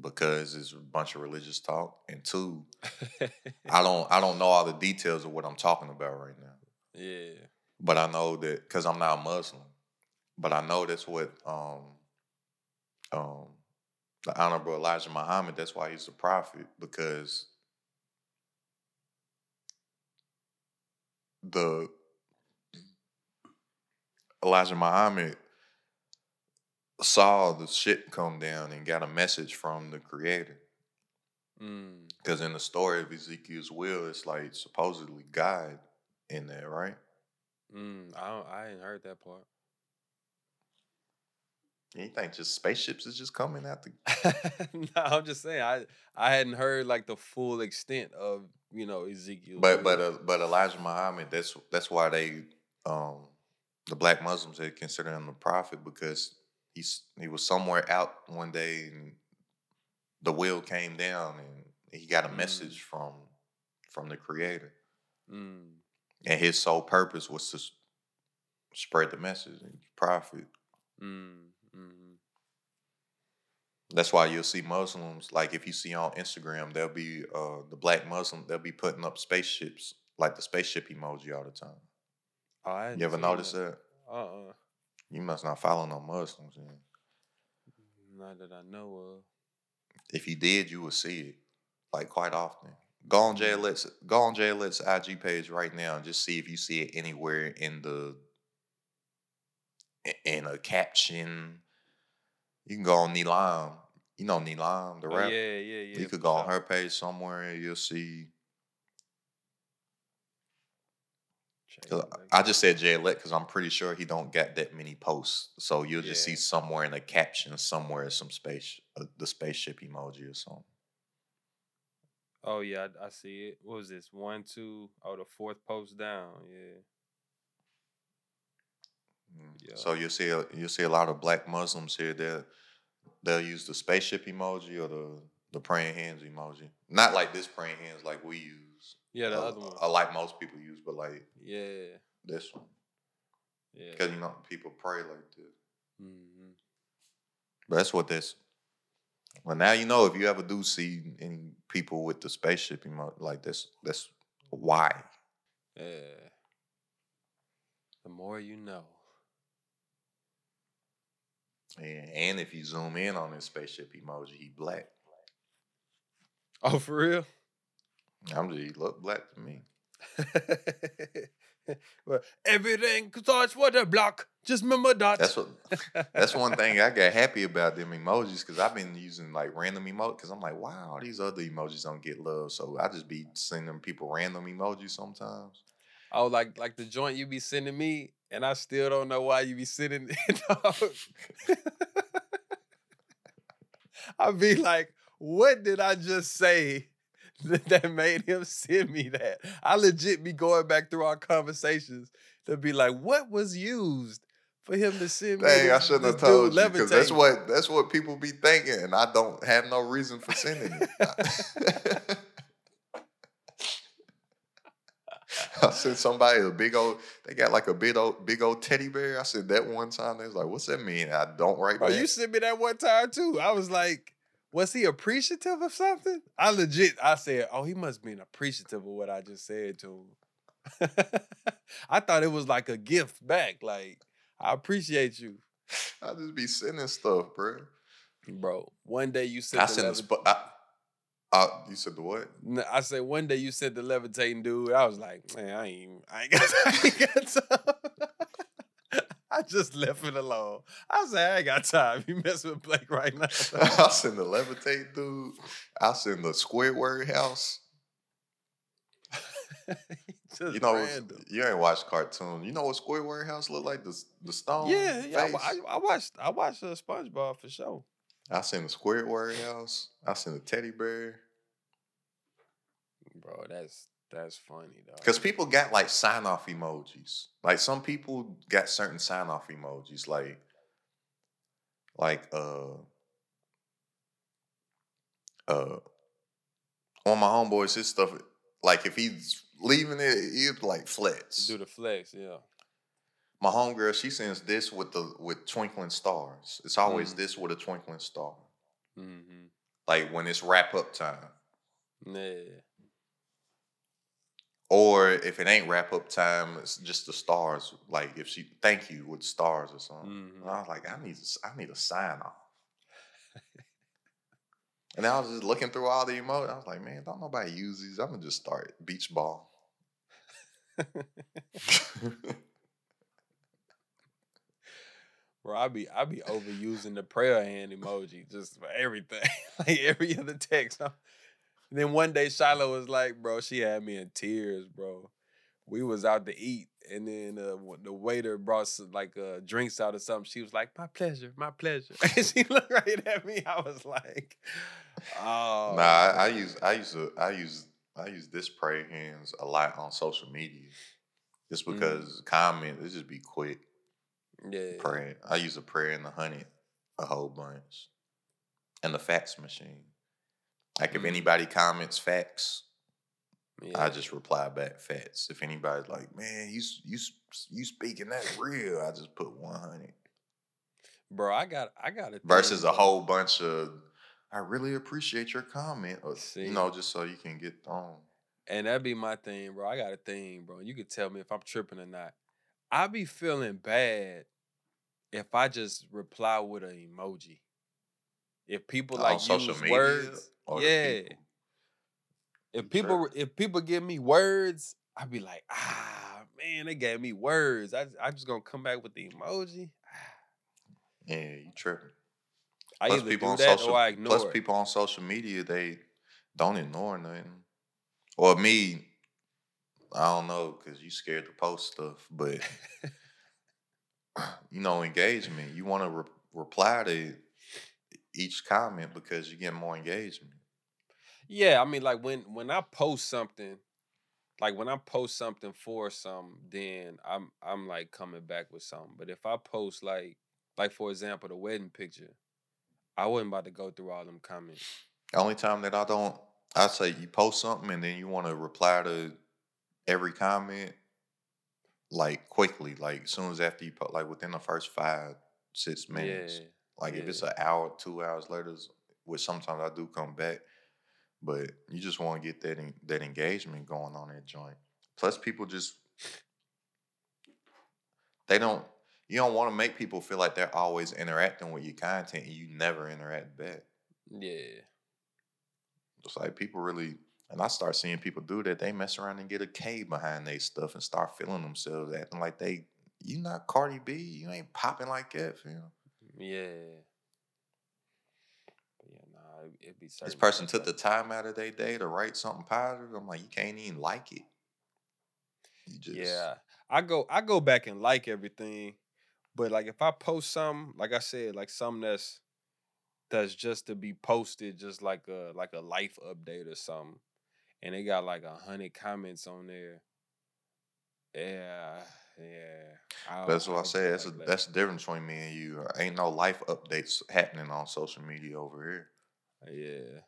because it's a bunch of religious talk, and two, I <laughs> don't I don't know all the details of what I'm talking about right now. yeah. But I know that because I'm not a Muslim, but I know that's what um um the honorable Elijah Muhammad. That's why he's the prophet because the Elijah Muhammad saw the shit come down and got a message from the Creator. Mm. Because in the story of Ezekiel's Wheel, it's like supposedly God in there, right? Mm. I don't, I ain't heard that part. You think just spaceships is just coming out the <laughs> no, I'm just saying I I hadn't heard like the full extent of you know Ezekiel. But but uh, but Elijah Muhammad, that's that's why they um the black Muslims they consider him a prophet because he's he was somewhere out one day and the will came down and he got a Mm. message from from the creator. mm. And his sole purpose was to spread the message and prophet. Mm. Mm. That's why you'll see Muslims, like if you see on Instagram, they'll be uh the black Muslim, they'll be putting up spaceships, like the spaceship emoji all the time. Oh, I You ever notice that? Uh uh You must not follow no Muslims. Then. Not that I know of. If you did, you would see it like quite often. Go on JLet's go on JLet's IG page right now and just see if you see it anywhere in the in a caption. You can go on Nilam. You know Nilam, the Oh, rapper. yeah, yeah, yeah. you could go on her page somewhere and you'll see. 'cause. I just said JLet because I'm pretty sure he don't get that many posts. So you'll just see somewhere in a caption somewhere some space uh, the spaceship emoji or something. Oh yeah, I, I see it. What was this? One, two, oh the fourth post down. Yeah. Mm. Yeah. So you'll see a, you'll see a lot of black Muslims here. They'll they'll use the spaceship emoji or the the praying hands emoji. Not like this praying hands like we use. Yeah, the uh, other one. uh, like most people use, but like Yeah. this one. Yeah. Because you know people pray like this. hmm But that's what this. Well, now you know if you ever do see any people with the spaceship emoji like this, that's why. Yeah. The more you know. And, and if you zoom in on this spaceship emoji, he black. Oh, for real? I'm just he look black to me. <laughs> well, everything starts with a block. Just remember that. That's what. That's one <laughs> thing I got happy about them emojis because I've been using like random emojis because I'm like, wow, these other emojis don't get love, so I just be sending people random emojis sometimes. Oh, like like the joint you be sending me, and I still don't know why you be sending it. <laughs> dog. I be like, what did I just say that, that made him send me that? I legit be going back through our conversations to be like, what was used for him to send me? Dang, I shouldn't have told you because that's what that's what people be thinking, and I don't have no reason for sending it. <laughs> <laughs> <laughs> I sent somebody a big old. They got like a big old big old teddy bear. I said that one time. They was like, "What's that mean?" I don't write Bro, back. you sent me that one time too. I was like, was he appreciative of something? I legit, I said, oh, he must be appreciative of what I just said to him. <laughs> I thought it was like a gift back. Like, I appreciate you, I just be sending stuff, bro. bro. One day you said I sent a sp- I, uh, you said the what? I said one day you said the levitating dude. I was like, man, I ain't, I ain't got, I ain't got time. <laughs> I just left it alone. I said, I ain't got time. You mess with Blake right now. <laughs> I send the levitate dude. I send the Squidward house. <laughs> You know, random. you ain't watched cartoon. You know what Squidward house look like? The the stone. Yeah, yeah. I? I, I watched. I watched uh, SpongeBob for sure. I send the Squidward house. I send a teddy bear. Bro, that's that's funny though. Because people got like sign off emojis. Like some people got certain sign off emojis. Like, like uh, uh, on my homeboys, his stuff. Like if he's leaving it, he's like flex. do the flex, yeah. My homegirl, she sends this with the with twinkling stars. It's always Mm. this with a twinkling star. Mm-hmm. Like when it's wrap up time. Yeah. Or if it ain't wrap up time, it's just the stars. Like if she thank you with stars or something. Mhm. And I was like, I need to, I need a sign off. and I was just looking through all the emojis. I was like, man, don't nobody use these. I'm gonna just start beach ball. <laughs> <laughs> Bro, I be I be overusing the prayer hand emoji just for everything. <laughs> like every other text. I'm- then one day Shiloh was like, bro, she had me in tears, bro. We was out to eat, and then uh, the waiter brought some, like uh, drinks out or something. She was like, "My pleasure, my pleasure." <laughs> And she looked right at me. I was like, "Oh, nah, I, I use, I use, a, I use, I use this prayer hands a lot on social media, just Mm. because comment it just be quick. Yeah, praying. I use a prayer in the honey a whole bunch. And the fax machine. Like if Mm. anybody comments facts, yeah. I just reply back facts. If anybody's like, man, you you you speaking that real, I just put one hundred. bro. I got I got a Versus thing, a whole bunch of I really appreciate your comment. Or See? you know, just so you can get thrown. And that'd be my thing, bro. I got a thing, bro. You could tell me if I'm tripping or not. I be feeling bad if I just reply with an emoji. If people On like social use media words, or yeah. people? If people tripping. if people give me words, I'd be like, ah, man, they gave me words. I I just gonna come back with the emoji. <sighs> Yeah, you tripping. I Plus either people do on that social or I ignore plus it. people on social media they don't ignore nothing. Or me, I don't know because you scared to post stuff, but <laughs> you know, engagement. You want to re- reply to each comment because you get more engagement. Yeah, I mean, like when when I post something, like when I post something for some, then I'm I'm like coming back with something. But if I post like like for example the wedding picture, I wasn't about to go through all them comments. The only time that I don't, I say you post something and then you want to reply to every comment like quickly, like as soon as after you put, like within the first five, six minutes. Yeah, Like if it's an hour, two hours later, which sometimes I do come back, but you just want to get that en- that engagement going on that joint. Plus, people just they don't. You don't want to make people feel like they're always interacting with your content and you never interact back. Yeah. It's like people really, and I start seeing people do that. They mess around and get a K behind their stuff and start feeling themselves, acting like they, you not Cardi B, you ain't popping like that, fam. Yeah. But yeah, nah, it, it be This person took the time out of their day to write something positive. I'm like, you can't even like it. You just, Yeah. I go I go back and like everything. But like if I post something, like I said, like something that's that's just to be posted, just like a like a life update or something, and they got like a hundred comments on there. Yeah, yeah. That's what I don't say. That's a, like that's the difference between me and you. Ain't no life updates happening on social media over here. yeah.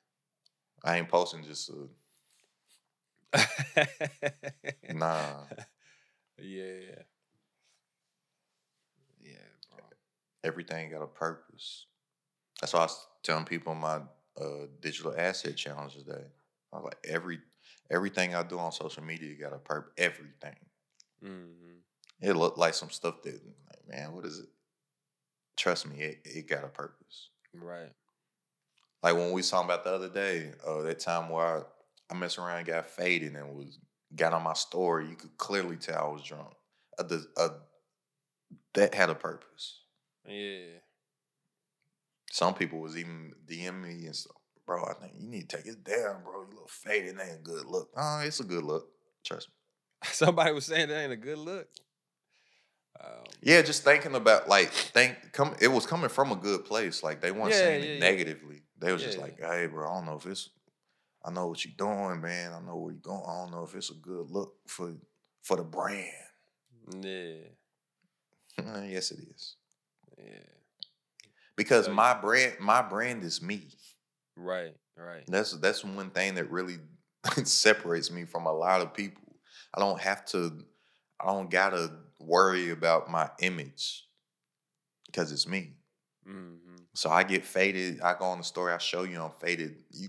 I ain't posting just uh, nah. <laughs> Yeah. Yeah, bro. Everything got a purpose. That's why I was telling people my uh, digital asset challenge today. I was like, every everything I do on social media got a purpose. Everything. hmm It looked like some stuff that, like, man, what is it? Trust me, it, it got a purpose. Right. Like when we was talking about the other day, uh, that time where I, I messed around, and got faded, and was got on my story. You could clearly tell I was drunk. Uh, the, uh, that had a purpose. Yeah. Some people was even DM me and stuff. Bro, I think you need to take it down, bro. You look faded. It ain't a good look. Oh, it's a good look. Trust me. <laughs> Somebody was saying that ain't a good look. Um, Yeah, just thinking about like think come it was coming from a good place. Like they weren't Yeah, saying yeah, it yeah. negatively. They was just like, hey bro, I don't know if it's I know what you're doing, man. I know where you're going. I don't know if it's a good look for for the brand. yeah. <laughs> yes, it is. Yeah. Because So my brand, my brand is me. Right. Right. That's that's one thing that really <laughs> separates me from a lot of people. I don't have to. I don't gotta worry about my image because it's me. hmm So I get faded. I go on the story. I show you I'm faded. You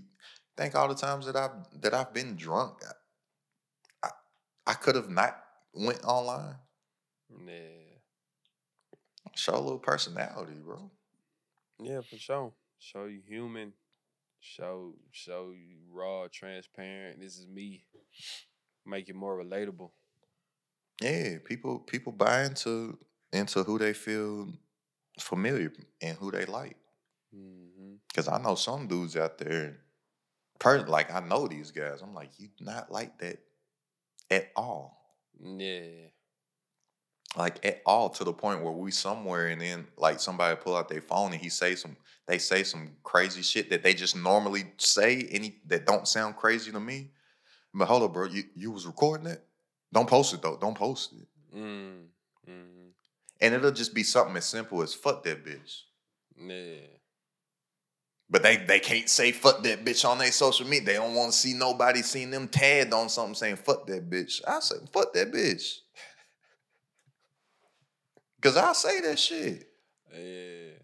think all the times that I've that I've been drunk, I I, I could have not went online. Yeah. Show a little personality, bro. Yeah, for sure. Show you human. Show show you raw, transparent. This is me. Make it more relatable. Yeah, people people buy into into who they feel familiar and who they like. hmm Cause I know some dudes out there, per like I know these guys. I'm like, you not like that at all. Yeah. Like at all to the point where we somewhere and then like somebody pull out their phone and he say some they say some crazy shit that they just normally say any that don't sound crazy to me. But hold up, bro, you, you was recording it? Don't post it though. Don't post it. Mm. hmm And it'll just be something as simple as fuck that bitch. Yeah. But they they can't say fuck that bitch on their social media. They don't want to see nobody seeing them tagged on something saying fuck that bitch. I say fuck that bitch. Cause I say that shit. Yeah.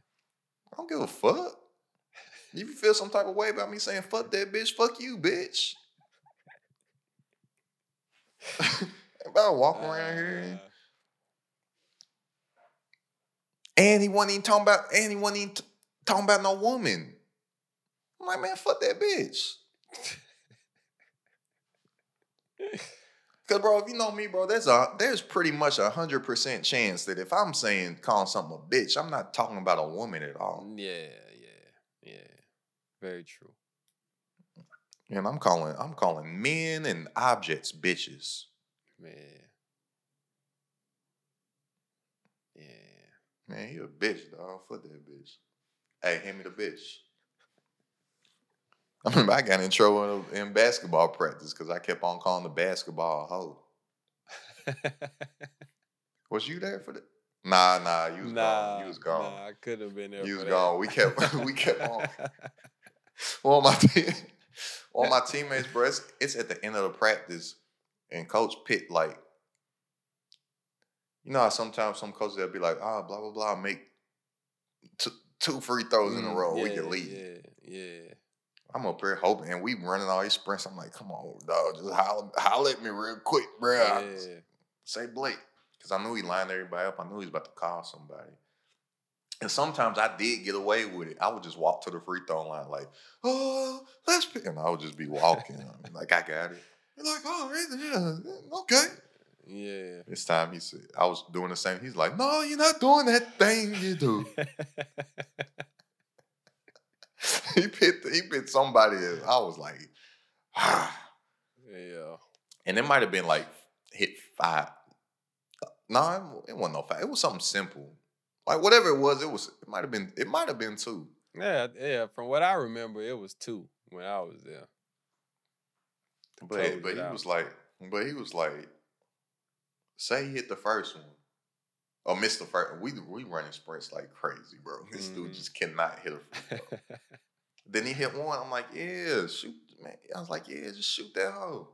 I don't give a fuck. If you feel some type of way about me saying fuck that bitch, fuck you, bitch. <laughs> if I walk around here and, Uh, and he wasn't even talking about and he wasn't even t- talking about no woman. I'm like, man, fuck that bitch. <laughs> Cause bro, if you know me, bro, there's a there's pretty much a hundred percent chance that if I'm saying calling something a bitch, I'm not talking about a woman at all. Mm, yeah. Yeah. Yeah. Very true. And I'm calling I'm calling men and objects bitches. Man. Yeah. Man, you a bitch, dog. Fuck that bitch. Hey, hand me the bitch. <laughs> I remember I got in trouble in, in basketball practice because I kept on calling the basketball a hoe. <laughs> Was you there for that? Nah, nah, you was gone. You was gone. Nah, I could have been there. you was that. gone. We kept <laughs> we kept on. Well, my te- all my teammates, bro, it's, it's at the end of the practice, and Coach Pitt like, you know, how sometimes some coaches they'll be like, ah, blah blah blah, make t- two free throws in a Mm, row, we can leave. Yeah, yeah. I'm up here hoping, and we running all these sprints. I'm like, come on, dog, just holler, holler at me real quick, bro. Yeah. Say Blake, because I knew he lined everybody up. I knew he was about to call somebody. And sometimes I did get away with it. I would just walk to the free throw line, like, oh, let's pick. And I would just be walking, like, I got it. You're like, oh, yeah, okay. Yeah. This time he said, I was doing the same. He's like, no, you're not doing that thing you do. <laughs> <laughs> he picked, he picked somebody. That I was like, ah. yeah. And it might have been like hit five. No, it, wasn't no five. It was something simple. Like whatever it was, it was. It might have been. It might have been two. Yeah, yeah. From what I remember, it was two when I was there. But but he out. was like, but he was like, say he hit the first one, or missed the first. We we running sprints like crazy, bro. This dude Mhm. just cannot hit a. <laughs> then he hit one. I'm like, yeah, shoot, man. I was like, yeah, just shoot that hoe.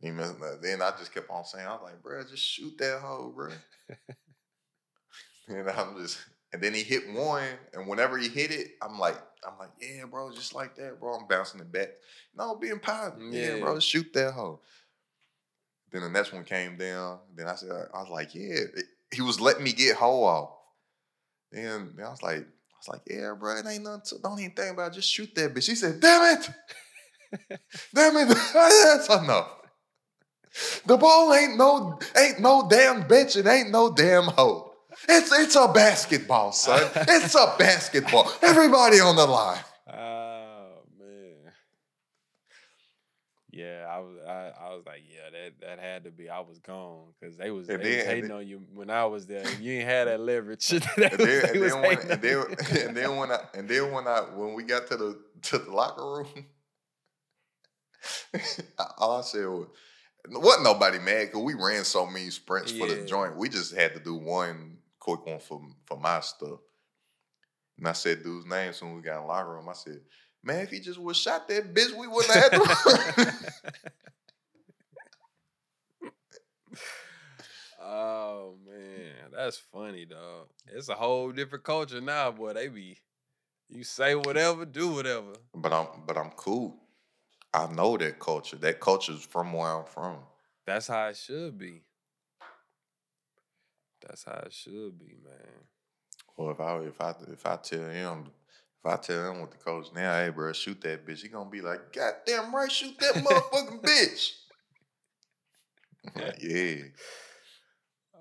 He missed, uh, then I just kept on saying, I was like, bro, just shoot that hoe, bro. <laughs> and I'm just, and then he hit one, and whenever he hit it, I'm like, I'm like, yeah, bro, just like that, bro. I'm bouncing it back. No, being positive. Yeah, Yeah. bro, shoot that hoe. Then the next one came down. Then I said, I was like, yeah. He was letting me get hoe off. Then, then I was like, I was like, yeah, bro, it ain't nothing. To, don't even think about it. Just shoot that bitch. She said, damn it. <laughs> damn it. That's enough. The ball ain't no ain't no damn bitch. It ain't no damn hoe. It's it's a basketball, son. <laughs> It's a basketball. Everybody on the line. Oh man. Yeah, I was I, I was like, yeah, that that had to be. I was gone because they was, they was then- hating then- on you when I was there. You ain't had that leverage. <laughs> And then, and then when and then, <laughs> and then when I and then when I when we got to the to the locker room, <laughs> all I said was wasn't nobody mad because we ran so many sprints for the joint. We just had to do one quick one for for my stuff. And I said dude's name soon when we got in the locker room. I said, man, if he just would shot that bitch, we wouldn't have had to <laughs> oh man, that's funny, dog. It's a whole different culture now, boy. They be you say whatever, do whatever. but I'm but I'm cool. I know that culture. That culture's from where I'm from. That's how it should be. That's how it should be, man. Well, if I if I if I tell him if I tell him with the coach now, hey bro, shoot that bitch, he gonna be like, God damn right, shoot that <laughs> motherfucking bitch. Like, <laughs> yeah,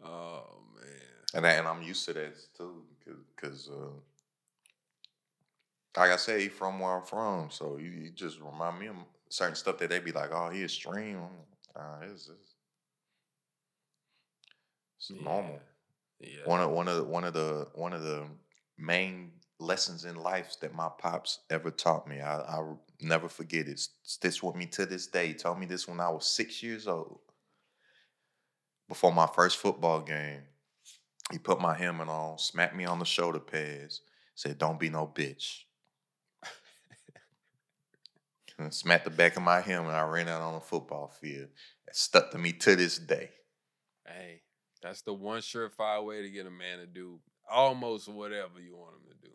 Oh man. and I, and I'm used to that too, because uh, like I say, he from where I'm from, so you, you just remind me of certain stuff that they be like, oh, he extreme. I'm like, it's, it's, it's normal. Yeah. one of one of the, one of the one of the main lessons in life that my pops ever taught me. I I never forget it. Sticks with me to this day. He told me this when I was six years old. Before my first football game, he put my helmet on, smacked me on the shoulder pads, said, "Don't be no bitch." <laughs> and smacked the back of my helmet. I ran out on the football field. It stuck to me to this day. Hey, that's the one surefire way to get a man to do almost whatever you want him to do.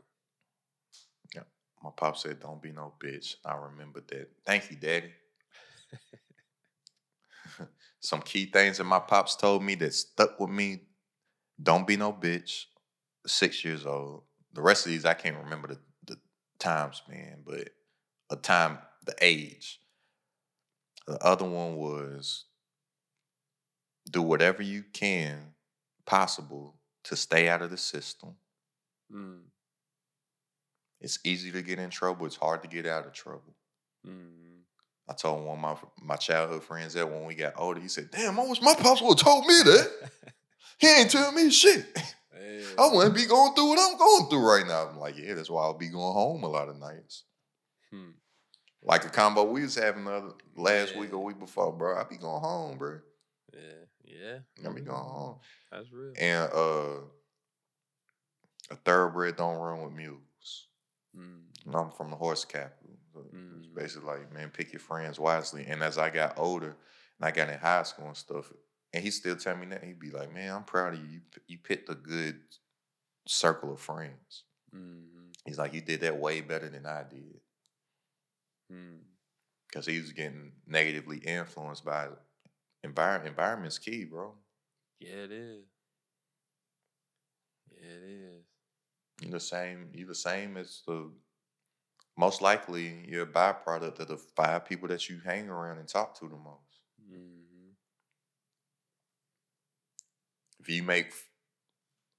My pop said, "Don't be no bitch." I remember that. Thank you, Daddy. <laughs> Some key things that my pops told me that stuck with me. Don't be no bitch. Six years old. The rest of these I can't remember the, the times, man, but a time, the age. The other one was do whatever you can possible to stay out of the system. Mm, It's easy to get in trouble. It's hard to get out of trouble. mm. I told one of my my childhood friends that when we got older, he said, "Damn, I wish my pops would have told me that. <laughs> He ain't telling me shit. Hey, <laughs> I wouldn't be going through what I'm going through right now." I'm like, "Yeah, that's why I'll be going home a lot of nights." hmm. Like a combo we was having the other, last week or week before, bro. I be going home, bro. Yeah, yeah. I be going home. That's real. And uh a thoroughbred don't run with mules. Mm, I'm from the horse capital. So It's Mm. basically like, man, pick your friends wisely. And as I got older and I got in high school and stuff, and he still tell me that, he'd be like, man, I'm proud of you. You, you picked a good circle of friends. mhm, He's like, you did that way better than I did. mm. Because he was getting negatively influenced by envir- environment's key, bro. Yeah, it is. Yeah, it is. The same. you're the same as the. Most likely, you're a byproduct of the five people that you hang around and talk to the most. hmm If you make,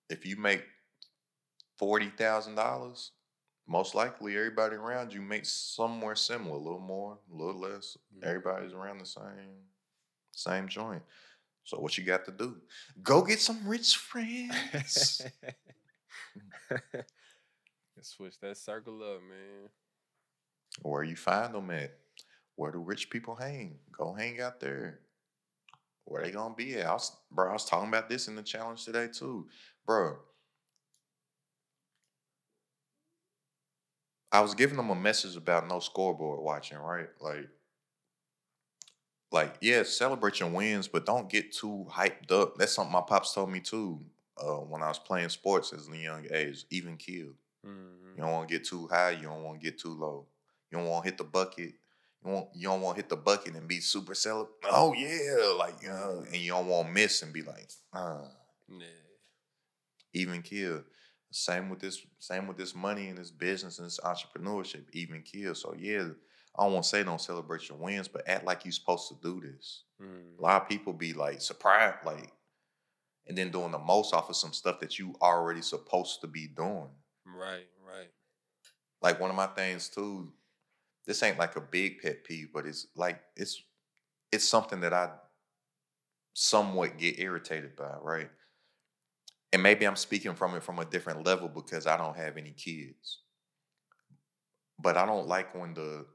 if you make forty thousand dollars, most likely everybody around you makes somewhere similar, a little more, a little less. Mhm. Everybody's around the same, same joint. So what you got to do? Go get some rich <laughs> friends. <laughs> Switch that circle up, man. Where you find them at? Where do rich people hang? Go hang out there. Where they gonna be at? I was, bro, I was talking about this in the challenge today too, bro. I was giving them a message about no scoreboard watching, right? Like, like yeah, celebrate your wins, but don't get too hyped up. That's something my pops told me too. Uh, when I was playing sports as a young age, even killed. Mm-hmm. You don't want to get too high. You don't want to get too low. You don't want to hit the bucket. You want you don't want to hit the bucket and be super celeb. Oh yeah, like you know, and you don't want to miss and be like, ah, Yeah. even kill. Same with this. Same with this money and this business and this entrepreneurship. Even kill. So yeah, I don't want to say don't celebrate your wins, but act like you're supposed to do this. Mm. A lot of people be like surprised, like, and then doing the most off of some stuff that you already supposed to be doing. Right, right. like one of my things too this ain't like a big pet peeve but it's like it's it's something that i somewhat get irritated by right and maybe i'm speaking from it from a different level because i don't have any kids but i don't like when the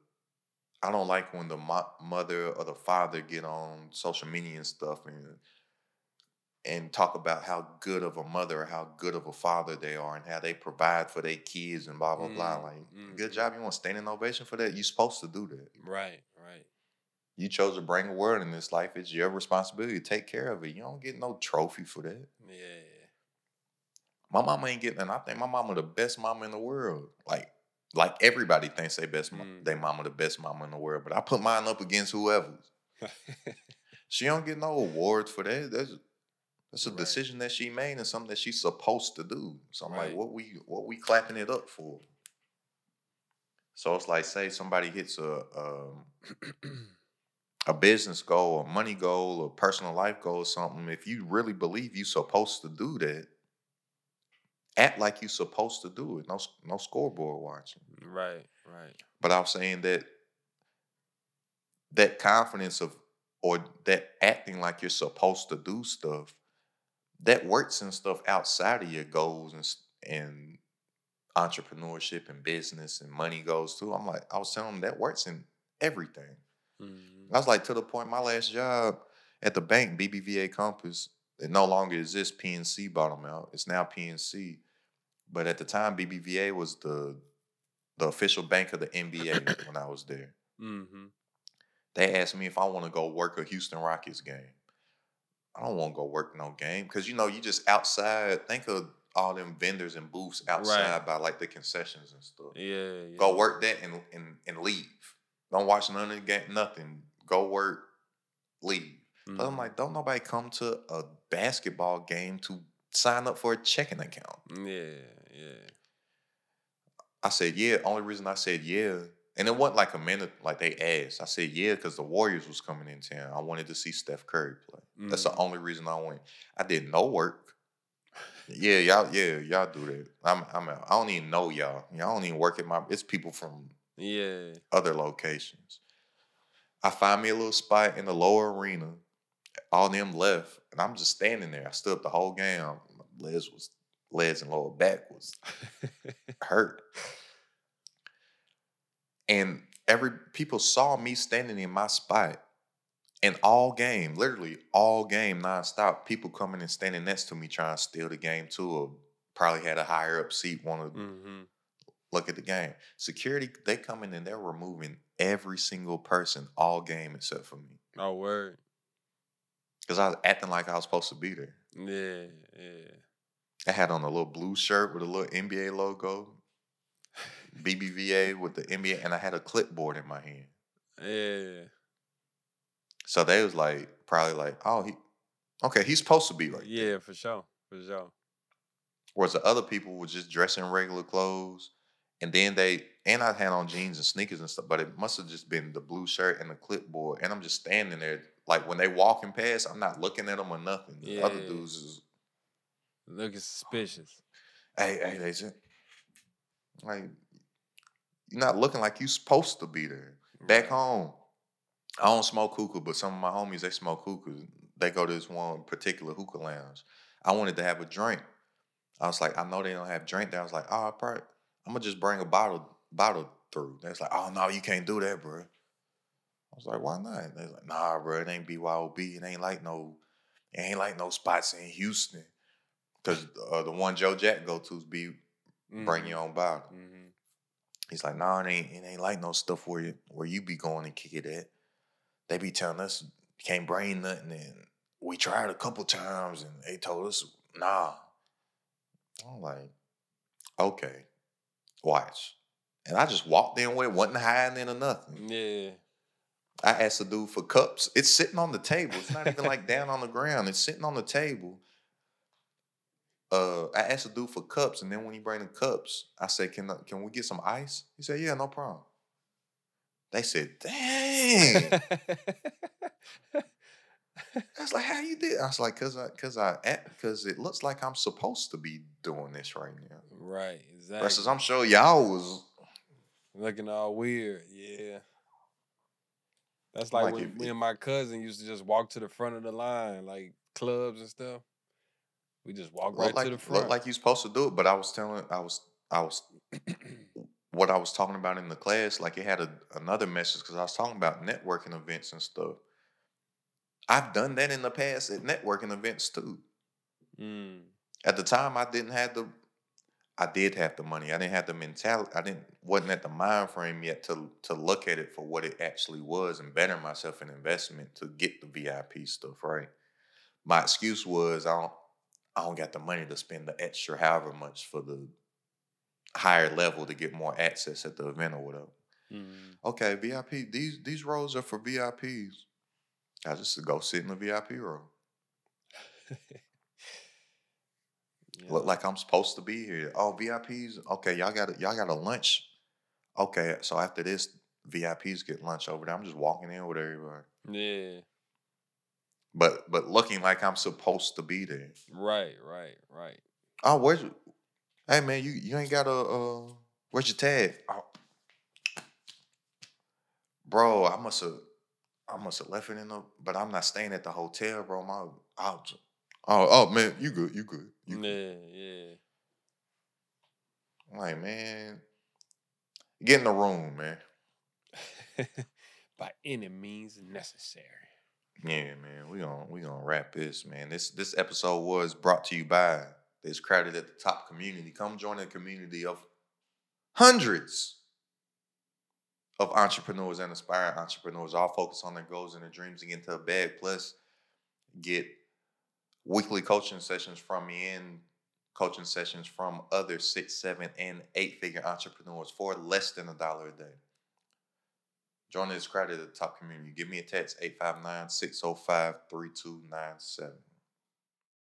i don't like when the mo- mother or the father get on social media and stuff and and talk about how good of a mother or how good of a father they are and how they provide for their kids and blah blah blah. Mm, Like, good mhm. job. You want standing ovation for that? You're supposed to do that. Right, right. You chose to bring a word in this life. It's your responsibility to take care of it. You don't get no trophy for that. Yeah. My mama ain't getting, and I think my mama the best mama in the world. Like, like everybody thinks they best, Mm. they mama the best mama in the world. But I put mine up against whoever's. <laughs> She don't get no awards for that. That's that's a Right. decision that she made and something that she's supposed to do. So I'm Right. like, what we what we clapping it up for? So it's like, say somebody hits a um, a business goal, a money goal, a personal life goal, or something. If you really believe you're supposed to do that, act like you're supposed to do it. No no scoreboard watching. right, right. But I'm saying that that confidence of or that acting like you're supposed to do stuff that works and stuff outside of your goals and and entrepreneurship and business and money goals too. I'm like, I was telling them that works in everything. Mhm. I was like, to the point, my last job at the bank, BBVA Compass, it no longer exists. PNC bought them out. It's now PNC. But at the time, BBVA was the the official bank of the NBA when I was there. Mhm. They asked me if I want to go work a Houston Rockets game. I don't want to go work no game because you know you just outside. Think of all them vendors and booths outside by like the concessions and stuff. Yeah, yeah. Go work that and and and leave. Don't watch none of the game. Nothing. Go work. Leave. But I'm mm-hmm. like, don't nobody come to a basketball game to sign up for a checking account. Yeah, yeah. I said, yeah. Only reason I said yeah, and it wasn't like a minute like they asked. I said yeah because the Warriors was coming in town. I wanted to see Steph Curry play. That's the Mhm. only reason I went. I did no work. Yeah, y'all, yeah, y'all do that. I'm, I'm out. I don't even know y'all. Y'all don't even work at my. It's people from Yeah. other locations. I find me a little spot in the lower arena. All them left, and I'm just standing there. I stood up the whole game. My legs was legs and lower back was <laughs> hurt. And every people saw me standing in my spot. And all game, literally all game nonstop, people coming and standing next to me trying to steal the game too, or probably had a higher up seat, want to Mm-hmm. look at the game. Security, they come in and they're removing every single person all game except for me. Oh word. Because I was acting like I was supposed to be there. Yeah, yeah. I had on a little blue shirt with a little NBA logo, BBVA with the NBA, and I had a clipboard in my hand. Yeah. So they was like, probably like, oh, he, okay, he's supposed to be right there. Yeah, for sure. For sure. Whereas the other people were just dressing regular clothes, and then they, and I had on jeans and sneakers and stuff, but it must have just been the blue shirt and the clipboard, and I'm just standing there, like when they walking past, I'm not looking at them or nothing. The other dudes is, Looking suspicious. hey, hey, they said, like, you're not looking like you're supposed to be there. Back home, I don't smoke hookah, but some of my homies they smoke hookah. They go to this one particular hookah lounge. I wanted to have a drink. I was like, I know they don't have drink there. I was like, oh, I'm gonna just bring a bottle bottle through. They was like, oh no, you can't do that, bro. I was like, why not? They was like, nah, bro, it ain't BYOB. It ain't like no, it ain't like no spots in Houston. Cause uh, the one Joe Jack go to is be bring your own bottle. Mm-hmm. He's like, nah, it ain't it ain't like no stuff where you where you be going and kick it at. They be telling us can't bring nothing and we tried a couple times and they told us, nah. I'm like, okay, watch. And I just walked in with it, wasn't hiding in or nothing. Yeah. I asked the dude for cups. It's sitting on the table. It's not even like down on the ground. It's sitting on the table. Uh, I asked the dude for cups, and then when he bring the cups, I said, "Can I- can we get some ice?" He said, "Yeah, no problem." They said, "Dang." I was like, "How you did?" I was like, "Cause I, cause I, cause it looks like I'm supposed to be doing this right now." right. Exactly. Versus, I'm sure y'all was Looking all weird. Yeah. That's like, Like when if- me and my cousin used to just walk to the front of the line, like clubs and stuff. We just walk right like to the front. look like you supposed to do it. But I was telling, I was, I was <clears throat> what I was talking about in the class, like it had a, another message because I was talking about networking events and stuff. I've done that in the past at networking events too. Mm. At the time, I didn't have the, I did have the money. I didn't have the mentality. I didn't wasn't at the mind frame yet to to look at it for what it actually was and better myself in investment to get the VIP stuff right. My excuse was I don't I don't got the money to spend the extra however much for the higher level to get more access at the event or whatever. Mm. Okay, VIP. These these rows are for VIPs. I just go sit in the VIP row. <laughs> Yeah. Look like I'm supposed to be here. Oh, VIPs. Okay, y'all got a, y'all got a lunch. Okay, so after this, VIPs get lunch over there. I'm just walking in with everybody, Yeah. But but looking like I'm supposed to be there. Right, right, right. Oh, where's hey man, you you ain't got a uh, where's your tag? Oh. Bro, I must have I must have left it in the but I'm not staying at the hotel, bro. My oh, oh, oh man, you good, you good. You good. Yeah, yeah. I'm like, man, get in the room, man. <laughs> By any means necessary. Yeah, man, we gonna we gonna wrap this, man. This this episode was brought to you by this crowded at the top community. Come join a community of hundreds of entrepreneurs and aspiring entrepreneurs, all focused on their goals and their dreams and get into a bag. Plus, get weekly coaching sessions from me and coaching sessions from other six, seven, and eight figure entrepreneurs for less than a dollar a day. Join this crowded at the top community. Give me a text 859 605 3297.